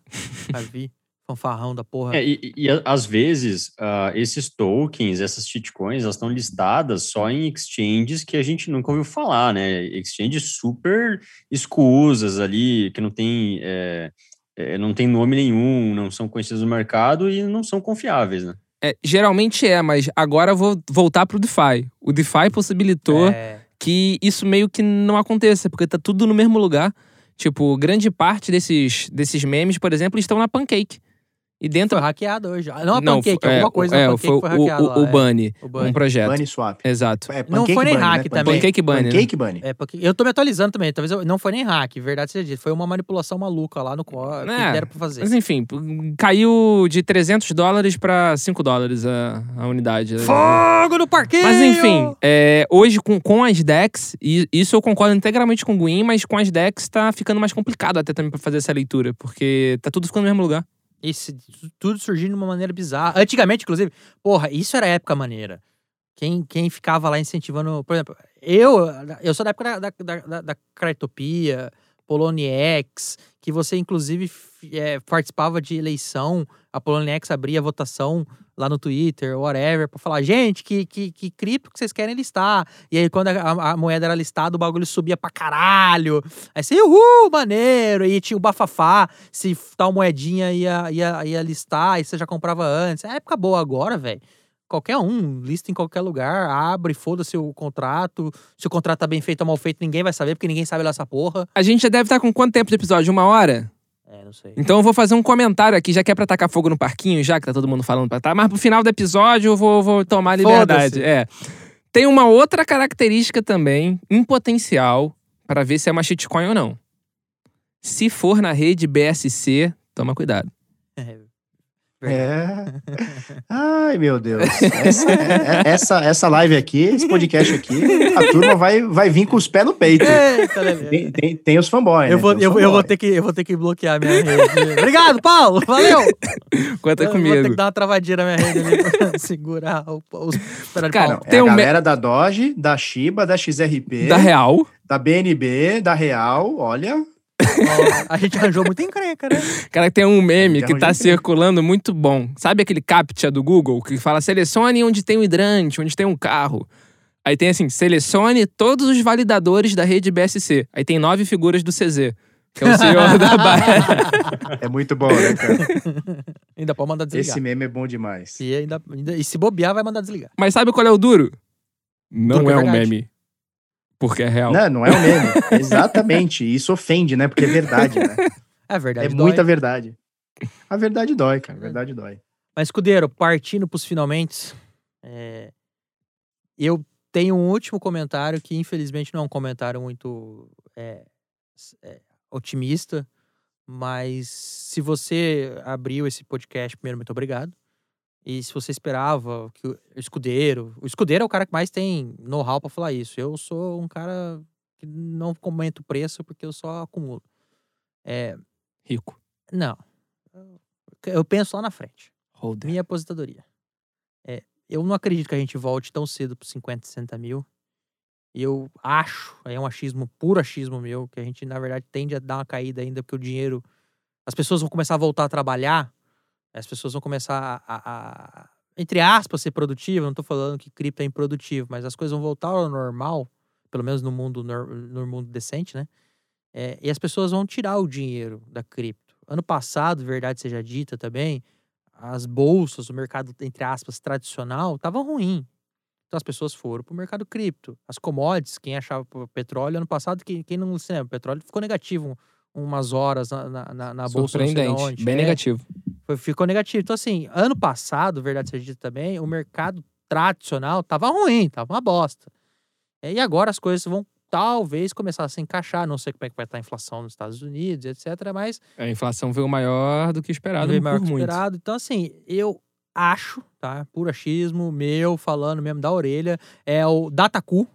Já vi. Fanfarrão da porra. É, e, e às vezes, ah, esses tokens, essas shitcoins, elas estão listadas só em exchanges que a gente nunca ouviu falar, né? Exchanges super escusas ali, que não tem é, é, não tem nome nenhum, não são conhecidas no mercado e não são confiáveis, né? É, geralmente é, mas agora eu vou voltar pro DeFi. O DeFi possibilitou É, que isso meio que não aconteça, porque tá tudo no mesmo lugar. Tipo, grande parte desses, desses memes, por exemplo, estão na Pancake. E dentro. foi hackeado hoje. Ah, Não a Não, Pancake, foi- é, alguma coisa é, Pancake foi foi o, hackeado o, o é. Bunny, O Bunny. um projeto. Bunny Swap. Exato. É, Não foi nem Bunny, hack né? também. Pancake Bunny. né? Pancake Bunny. É, porque eu tô me atualizando também, talvez eu, não foi nem hack, verdade seja dito. Foi uma manipulação maluca lá no código É, que deram pra fazer. Mas enfim, caiu de 300 dólares pra 5 dólares a, a unidade. Fogo no parquinho! Mas enfim, é, hoje com, com as decks, e isso eu concordo integralmente com o Guin, mas com as decks tá ficando mais complicado até também pra fazer essa leitura, porque tá tudo ficando no mesmo lugar. Isso, tudo surgindo de uma maneira bizarra. Antigamente, inclusive, porra, isso era época maneira. Quem, quem ficava lá incentivando. Por exemplo, eu, eu sou da época da, da, da, da, Poloniex, que você, inclusive, é, participava de eleição. A Poloniex abria votação lá no Twitter, whatever, pra falar, gente, que, que, que cripto que vocês querem listar. E aí, quando a, a- a moeda era listada, o bagulho subia pra caralho. Aí você, uhul, maneiro. E tinha o bafafá, se tal moedinha ia, ia, ia listar, e você já comprava antes. É época boa agora, velho. Qualquer um, lista em qualquer lugar, abre, foda-se o contrato. Se o contrato tá bem feito ou mal feito, ninguém vai saber, porque ninguém sabe lá essa porra. A gente já deve estar com quanto tempo de episódio? Uma hora? É, não sei. Então eu vou fazer um comentário aqui, já que é pra tacar fogo no parquinho, já que tá todo mundo falando pra tá. Mas pro final do episódio eu vou, vou tomar a liberdade. É. Tem uma outra característica também, em potencial, pra ver se é uma shitcoin ou não. Se for na rede BSC, toma cuidado. É. É. Ai, meu Deus. Essa, é- é- essa, essa live aqui, esse podcast aqui, a turma vai, vai vir com os pés no peito. Eita, Lelê. Tem, tem, tem os fanboys. Eu né? vou, Tem os eu, eu vou fanboy. ter que, eu vou ter que bloquear minha rede. Obrigado, Paulo! Valeu! Conta eu vou ter comigo. que dar uma travadinha na minha rede ali pra segurar o, os Cara, Paulo. É Tem a um me- galera da Doge, da Shiba, da XRP, Da real. da BNB, da Real, olha. A gente arranjou muito encrenca, né? Cara, tem um meme que tá circulando muito bom. Sabe aquele captcha do Google que fala selecione onde tem um hidrante, onde tem um carro. Aí tem assim, selecione todos os validadores da rede BSC. Aí tem nove figuras do CZ, que é o senhor da Bahia. É muito bom, né, cara? Ainda pode mandar desligar. Esse meme é bom demais. E, ainda, ainda- e se bobear, vai mandar desligar. Mas sabe qual é o duro? Não é é um meme. Porque é real. Não, não é um meme. Exatamente. Isso ofende, né? Porque é verdade, né? É verdade. É dói. muita verdade. A verdade dói, cara. A verdade dói. Mas, Escudeiro, partindo pros finalmente, é, eu tenho um último comentário que, infelizmente, não é um comentário muito é, é, otimista, mas se você abriu esse podcast, primeiro, muito obrigado. E se você esperava que o escudeiro. O escudeiro é o cara que mais tem know-how pra falar isso. Eu sou um cara que não comento preço porque eu só acumulo. É, Rico. não. Eu penso lá na frente. Holder. Minha aposentadoria. É, eu não acredito que a gente volte tão cedo para 50, 60 mil. Eu acho, é um achismo, puro achismo meu, que a gente, na verdade, tende a dar uma caída ainda, porque o dinheiro. As pessoas vão começar a voltar a trabalhar, as pessoas vão começar a, a- entre aspas, ser produtiva. Não tô falando que cripto é improdutivo, mas as coisas vão voltar ao normal, pelo menos no mundo, no mundo decente, né? É, e as pessoas vão tirar o dinheiro da cripto. Ano passado, verdade seja dita também, as bolsas, o mercado, entre aspas, tradicional, estava ruim. Então as pessoas foram para o mercado cripto. As commodities, quem achava petróleo, ano passado, quem, quem não se lembra, o petróleo ficou negativo umas horas na, na, na- bolsa. Surpreendente. Bem É, negativo. foi- ficou negativo. Então, assim, ano passado, verdade seja dita também, o mercado tradicional tava ruim, tava uma bosta. É, E agora as coisas vão talvez começar a se encaixar. Não sei como é que vai estar a inflação nos Estados Unidos, etc. Mas A inflação veio maior do que esperado veio maior que muito. esperado. Então, assim, eu acho, tá? Puro achismo, meu, falando mesmo da orelha, é o Datacu.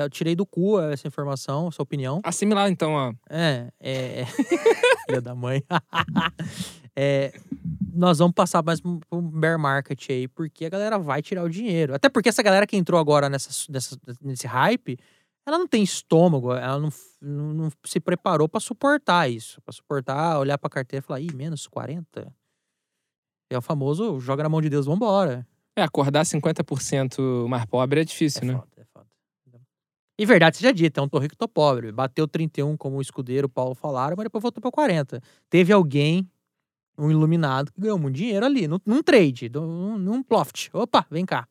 Eu tirei do cu essa informação, essa opinião. Assimilar, então, ó. É, é. é. Filha da mãe. É, nós vamos passar mais um bear market aí, porque a galera vai tirar o dinheiro. Até porque essa galera que entrou agora nessa, nessa, nesse hype, ela não tem estômago, ela não, não, não se preparou pra suportar isso. Pra suportar, olhar pra carteira e falar, ih, menos 40? É o famoso, joga na mão de Deus, vambora. É, acordar 50% mais pobre é difícil, É né? foda. E verdade seja dita, é um tô rico, tô pobre. Bateu 31, como o escudeiro, o Paulo falaram, mas depois voltou pra 40. Teve alguém, um iluminado, que ganhou muito dinheiro ali, num, num trade, num, num ploft. Opa, vem cá.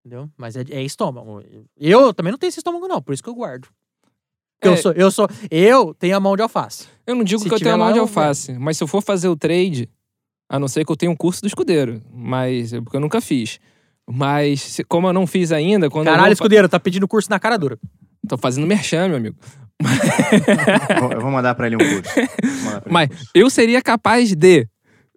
Entendeu? Mas é, é estômago. Eu também não tenho esse estômago, não, por isso que eu guardo. É. Eu, sou, eu sou. Eu tenho a mão de alface. Eu não digo Se que eu tenho a mão lá, de alface, mas se eu for fazer o trade, a não ser que eu tenha um curso do escudeiro, mas porque eu nunca fiz. Mas como eu não fiz ainda, quando Caralho, vou, escudeiro, tá pedindo curso na cara dura. tô fazendo merchan, meu amigo. Eu vou mandar pra ele um curso. Ele um Mas curso. eu seria capaz de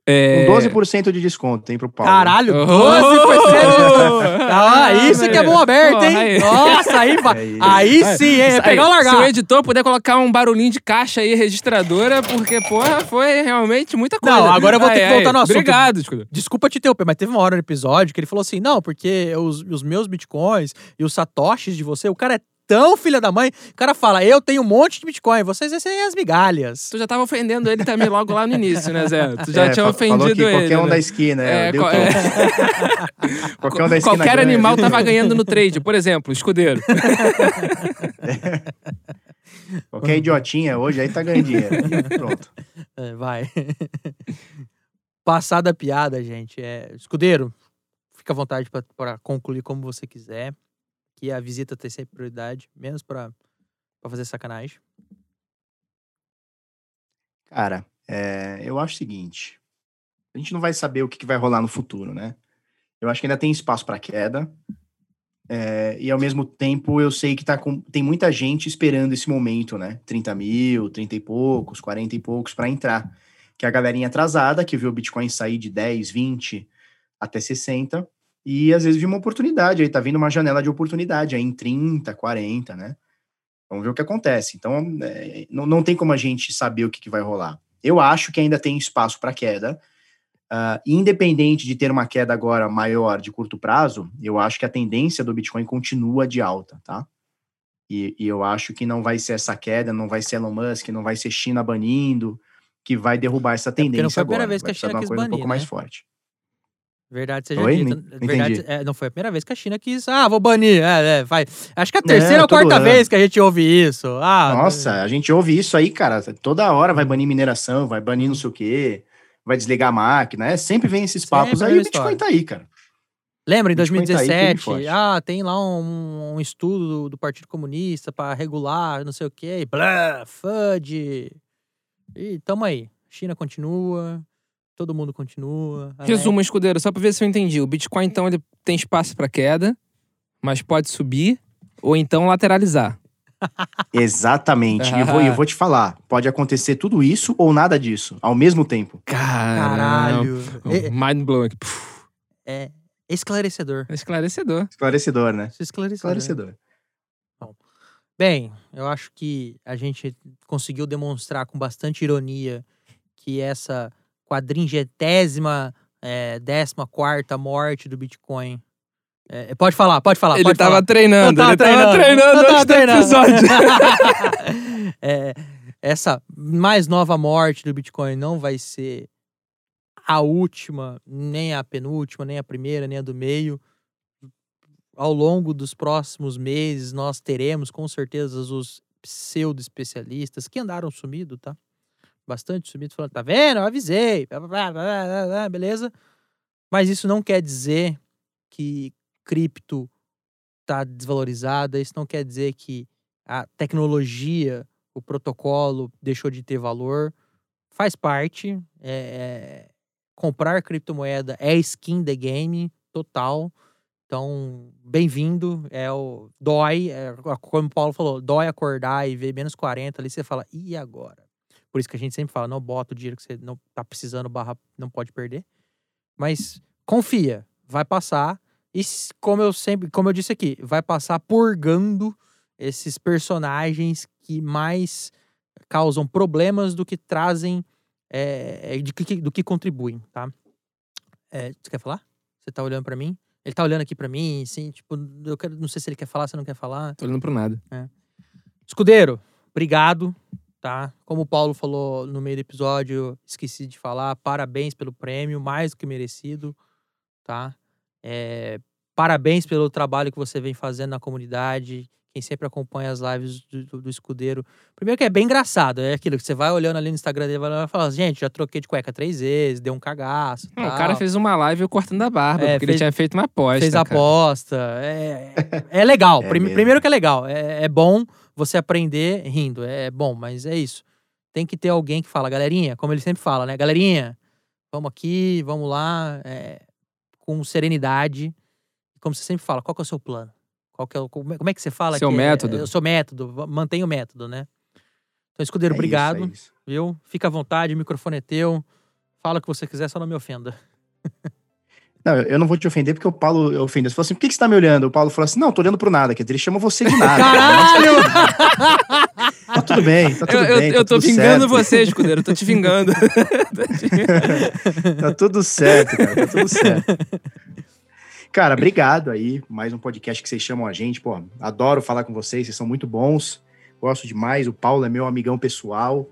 é... Com 12% de desconto, hein, pro Paulo. Caralho, Oh! 12%. Ah, isso que é mão aberta, hein? Oh, aí. Nossa, aí vai. É isso. Aí sim, hein? É pegar ou Se o largar. editor puder colocar um barulhinho de caixa aí, registradora, porque, porra, foi realmente muita coisa. Não, agora eu vou ter que voltar ai, no assunto. Obrigado. Desculpa te interromper, mas teve uma hora no episódio que ele falou assim: não, porque os, os meus bitcoins e os satoshis de você, o cara é tão filha da mãe. O cara fala: eu tenho um monte de bitcoin, vocês têm as migalhas. Tu já tava ofendendo ele também logo lá no início, né, Zé? Tu já É, tinha fa- Falou ofendido que ele. qualquer um né? da esquina. É, É, deu qual- é. Qualquer um da esquina Qualquer ganha. animal tava ganhando no trade. Por exemplo, escudeiro. Qualquer idiotinha hoje aí tá ganhando dinheiro. Pronto. É, vai. Passada a piada, gente. É, escudeiro, fica à vontade pra concluir como você quiser. Que a visita tem sempre prioridade, menos pra fazer sacanagem. Cara, é, eu acho o seguinte: a gente não vai saber o que, que vai rolar no futuro, né? Eu acho que ainda tem espaço para queda. é, e ao mesmo tempo eu sei que tá com, tem muita gente esperando esse momento, né? 30 mil, 30 e poucos, 40 e poucos para entrar. Que é a galerinha atrasada, que viu o Bitcoin sair de 10, 20 até 60. E às vezes viu uma oportunidade, aí tá vindo uma janela de oportunidade aí em 30, 40, né? Vamos ver o que acontece. Então, é, não, não tem como a gente saber o que, que vai rolar. Eu acho que ainda tem espaço para queda. Ah, independente de ter uma queda agora maior de curto prazo, eu acho que a tendência do Bitcoin continua de alta, tá? E, e eu acho que não vai ser essa queda, não vai ser Elon Musk, não vai ser China banindo, que vai derrubar essa não tendência foi a primeira agora. vez que Vai a China de uma coisa um banir, pouco mais né? forte. Verdade seja Oi? dita. Não verdade, é, não foi a primeira vez que a China quis. Ah, vou banir. É, é, vai. Acho que é a terceira ou quarta ano. vez que a gente ouve isso. Ah, Nossa, a gente ouve isso aí, cara. Toda hora vai banir mineração, vai banir não sei o quê, vai desligar a máquina. É, sempre vem esses papos Sempre aí e o Bitcoin tá aí, cara. Lembra, em Bitcoin tá aí, firme e 2017, forte. ah, tem lá um, um estudo do, do Partido Comunista para regular, não sei o quê, blá, FUD. E tamo aí. China continua, todo mundo continua. a Resumo, escudeiro, só pra ver se eu entendi. O Bitcoin, então, ele tem espaço pra queda, mas pode subir ou então lateralizar. Exatamente. E eu vou, eu vou te falar, pode acontecer tudo isso ou nada disso, ao mesmo tempo. Caralho. É, Mind blowing. É esclarecedor. esclarecedor. Esclarecedor, né? Esclarecedor. Esclarecedor. Bem, eu acho que a gente conseguiu demonstrar com bastante ironia que essa quadringetésima, é, décima quarta morte do Bitcoin. é, pode falar, pode falar. ele pode tava falar. treinando, ele tava eu treinando tava antes do treinando. episódio. É, essa mais nova morte do Bitcoin não vai ser a última, nem a penúltima, nem a primeira, nem a do meio. Ao longo dos próximos meses, nós teremos com certeza os pseudo-especialistas que andaram sumido, tá? Bastante sumido, falando, tá vendo? Eu avisei, beleza? Mas isso não quer dizer que cripto tá desvalorizada, isso não quer dizer que a tecnologia, o protocolo deixou de ter valor. Faz parte. é, é, comprar criptomoeda é skin the game total. Então, bem-vindo. É o dói, é, como o Paulo falou, dói acordar e ver menos 40 ali, você fala, e agora? Por isso que a gente sempre fala, não bota o dinheiro que você não tá precisando, barra, não pode perder. Mas confia, vai passar. E como eu sempre, como eu disse aqui, vai passar purgando esses personagens que mais causam problemas do que trazem, é, de que- do que contribuem, tá? É, você quer falar? Você tá olhando pra mim? Ele tá olhando aqui pra mim, assim, tipo, eu quero, não sei se ele quer falar, se não quer falar. Tô olhando pro nada. Escudeiro, obrigado, tá? Como o Paulo falou no meio do episódio, esqueci de falar, parabéns pelo prêmio, mais do que merecido, tá? É, parabéns pelo trabalho que você vem fazendo na comunidade, quem sempre acompanha as lives do, do, do escudeiro. Primeiro que é bem engraçado, é aquilo que você vai olhando ali no Instagram dele vai falar, gente, já troquei de cueca três vezes, deu um cagaço. Não, o cara fez uma live cortando a barba, É, porque fez- ele tinha feito uma aposta. fez cara. aposta. É, é legal. É Prime- mesmo. Primeiro que é legal. É, é bom você aprender rindo. É bom, mas é isso. Tem que ter alguém que fala, galerinha, como ele sempre fala, né? Galerinha, vamos aqui, vamos lá, é, com serenidade. Como você sempre fala, qual que é o seu plano? Qual que é o, como é- como é que você fala? Seu que é- método. É, o seu método. Mantenha o método, né? Então, escudeiro, É isso, obrigado. é isso. Viu? Fica à vontade, o microfone é teu. Fala o que você quiser, só não me ofenda. Não, eu eu não vou te ofender porque o Paulo ofendeu. Você falou assim, por que, que você tá me olhando? O Paulo falou assim, não, tô olhando pro nada. Quer dizer, ele chama você de nada. Caralho! Tá tudo bem, tá tudo Eu, eu, bem. tá eu tô vingando certo. você, escudeiro. Eu tô te vingando. Tá tudo certo, cara. Tá tudo certo. Cara, obrigado aí. Mais um podcast que vocês chamam a gente. Pô, adoro falar com vocês. Vocês são muito bons. Gosto demais. O Paulo é meu amigão pessoal.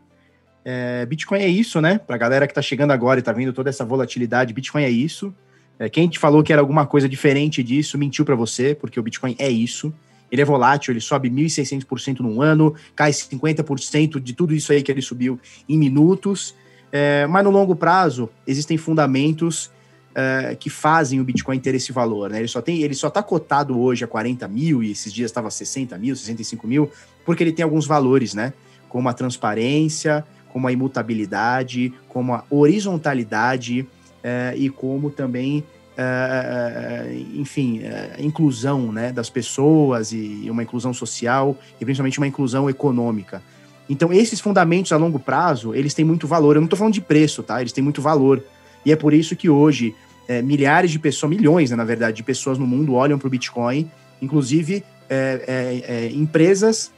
É, Bitcoin é isso, né? Pra galera que tá chegando agora e tá vendo toda essa volatilidade, Bitcoin é isso. É, quem te falou que era alguma coisa diferente disso, mentiu pra você, porque o Bitcoin é isso. Ele é volátil, ele sobe 1.600% num ano, cai 50% de tudo isso aí que ele subiu em minutos. É, mas no longo prazo, existem fundamentos é, que fazem o Bitcoin ter esse valor. Né? Ele só tem, ele só está cotado hoje a 40 mil, e esses dias estava 60 mil, 65 mil, porque ele tem alguns valores, né? Como a transparência, como a imutabilidade, como a horizontalidade é, e como também, é, enfim, inclusão né, das pessoas e uma inclusão social e principalmente uma inclusão econômica. Então, esses fundamentos a longo prazo, eles têm muito valor. Eu não estou falando de preço, tá? Eles têm muito valor. E é por isso que hoje, é, milhares de pessoas, milhões, né, na verdade, de pessoas no mundo olham para o Bitcoin, inclusive é, é, empresas,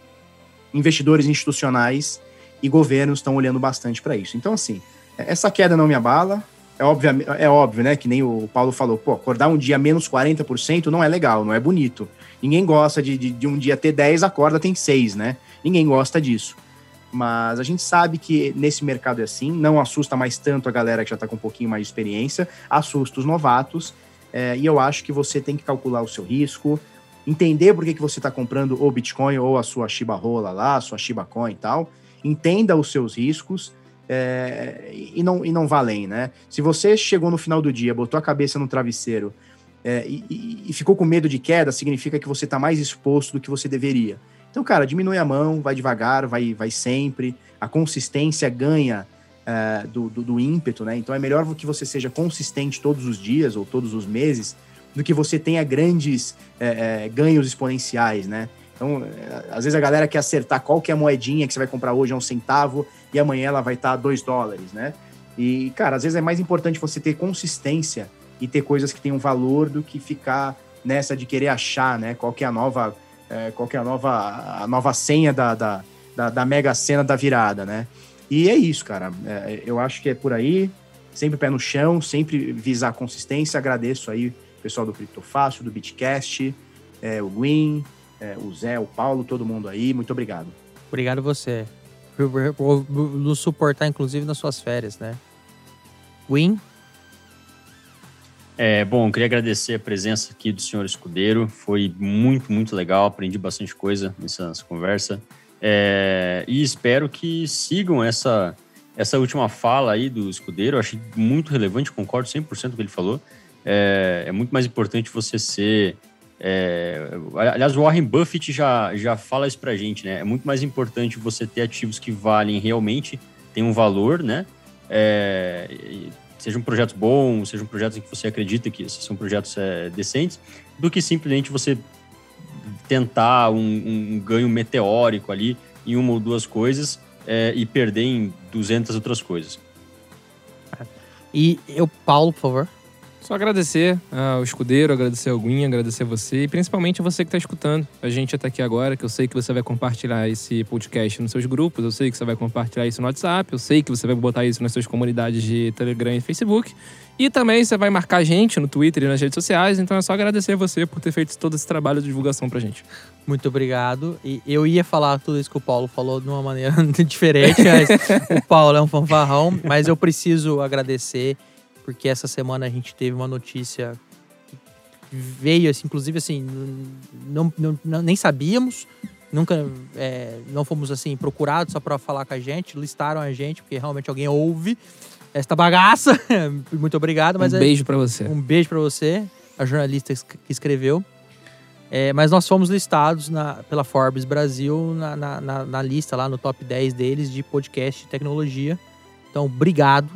investidores institucionais e governos estão olhando bastante para isso. Então, assim, essa queda não me abala. É óbvio, é óbvio, né? Que nem o Paulo falou, pô, acordar um dia menos 40% não é legal, não é bonito. Ninguém gosta de, de, de um dia ter 10, acorda tem 6, né? Ninguém gosta disso. Mas a gente sabe que nesse mercado é assim, não assusta mais tanto a galera que já está com um pouquinho mais de experiência, assusta os novatos. É, e eu acho que você tem que calcular o seu risco, entender por que, que você está comprando o Bitcoin ou a sua Shiba Rola lá, a sua Shiba Coin e tal. Entenda os seus riscos é, e, não, e não valem, né? Se você chegou no final do dia, botou a cabeça no travesseiro é, e, e, ficou com medo de queda, significa que você está mais exposto do que você deveria. Então, cara, diminui a mão, vai devagar, vai, vai sempre. A consistência ganha é, do, do, do, ímpeto, né? Então é melhor que você seja consistente todos os dias ou todos os meses do que você tenha grandes é, é, ganhos exponenciais, né? Então, às vezes a galera quer acertar qual que é a moedinha que você vai comprar hoje a um centavo e amanhã ela vai estar a dois dólares, né? E, cara, às vezes é mais importante você ter consistência e ter coisas que tenham valor do que ficar nessa de querer achar, né? Qual que é a nova é, qual que é a nova, a nova senha da, da, da, da mega cena da virada, né? E é isso, cara. É, eu acho que é por aí, sempre pé no chão, sempre visar consistência. Agradeço aí o pessoal do Criptofácil, do Bitcast, é, o Gwyn, é, o Zé, o Paulo, todo mundo aí. Muito obrigado. Obrigado você. Por, nos suportar, inclusive, nas suas férias, né? Gwyn? É, bom, queria agradecer a presença aqui do senhor Escudeiro. Foi muito, muito legal. Aprendi bastante coisa nessa, nessa conversa. É, e espero que sigam essa, essa última fala aí do Escudeiro. Achei muito relevante, concordo 100% com o que ele falou. É, é muito mais importante você ser. É, aliás, o Warren Buffett já, já fala isso pra gente, né? É muito mais importante você ter ativos que valem realmente, tem um valor, né? É, sejam projetos bons, sejam projetos em que você acredita que são projetos é, decentes, do que simplesmente você tentar um, um, ganho meteórico ali em uma ou duas coisas é, e perder em 200 outras coisas. E eu, Paulo, por favor. Só agradecer ao escudeiro, agradecer ao Gwyn, agradecer a você e principalmente a você que está escutando a gente até aqui agora, que eu sei que você vai compartilhar esse podcast nos seus grupos, eu sei que você vai compartilhar isso no WhatsApp, eu sei que você vai botar isso nas suas comunidades de Telegram e Facebook. E também você vai marcar a gente no Twitter e nas redes sociais, então é só agradecer a você por ter feito todo esse trabalho de divulgação pra gente. Muito obrigado. E eu ia falar tudo isso que o Paulo falou de uma maneira diferente, mas o Paulo é um fanfarrão, mas eu preciso agradecer porque essa semana a gente teve uma notícia que veio, assim, inclusive, assim, não, não, nem sabíamos, nunca, é, não fomos, assim, procurados só para falar com a gente, listaram a gente, porque realmente alguém ouve esta bagaça. Muito obrigado, mas um é- beijo pra você. um beijo pra você, a jornalista que escreveu. É, mas nós fomos listados na- pela Forbes Brasil na, na- na- na lista lá no top 10 deles de podcast de tecnologia. Então, obrigado.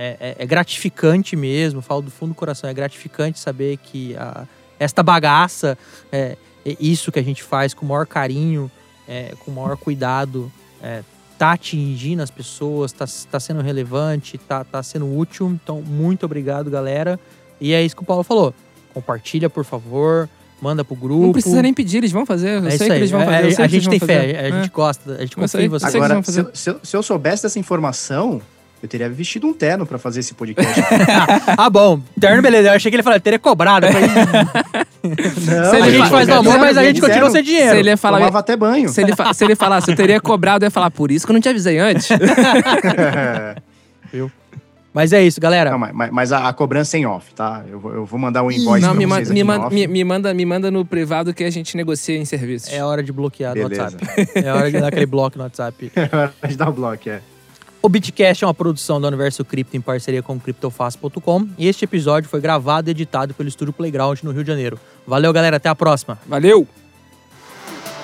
É, é- é gratificante mesmo, falo do fundo do coração, é gratificante saber que a- esta bagaça, é, é isso que a gente faz com o maior carinho, é, com o maior cuidado, é, tá atingindo as pessoas, tá, tá sendo relevante, tá, tá sendo útil. Então, muito obrigado, galera. E é isso que o Paulo falou. Compartilha, por favor. Manda pro grupo. Não precisa nem pedir, eles vão fazer. Eu É sei isso que aí. eles vão É, fazer. sei a gente tem fé, fazer. a gente É. gosta, a gente confia em vocês. Agora- se, se eu- se eu soubesse dessa informação, eu teria vestido um terno pra fazer esse podcast. ah, bom. Terno, beleza. Eu achei que ele falou, teria cobrado. Eu falei, Não, Se a gente faz do eu amor, mas a gente zero. continua sem dinheiro. Se ele falar, Tomava até banho. se ele, fa- se ele falasse, eu teria cobrado, eu ia falar, por isso que eu não te avisei antes. Mas é isso, galera. Não, mas, mas- a, a cobrança é em off, tá? Eu, vou- eu vou mandar um invoice não, pra me, vocês me, off. me, me manda, me manda no privado que a gente negocia em serviços. É hora de bloquear no Beleza. WhatsApp. É hora de dar aquele bloco no WhatsApp. A gente dá o bloco, é. O Bitcast é uma produção do Universo Cripto em parceria com o CryptoFast.com e este episódio foi gravado e editado pelo Estúdio Playground no Rio de Janeiro. Valeu, galera. Até a próxima. Valeu!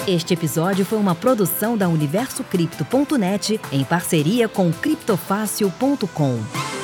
Este episódio foi uma produção da UniversoCripto.net em parceria com CryptoFácil.com.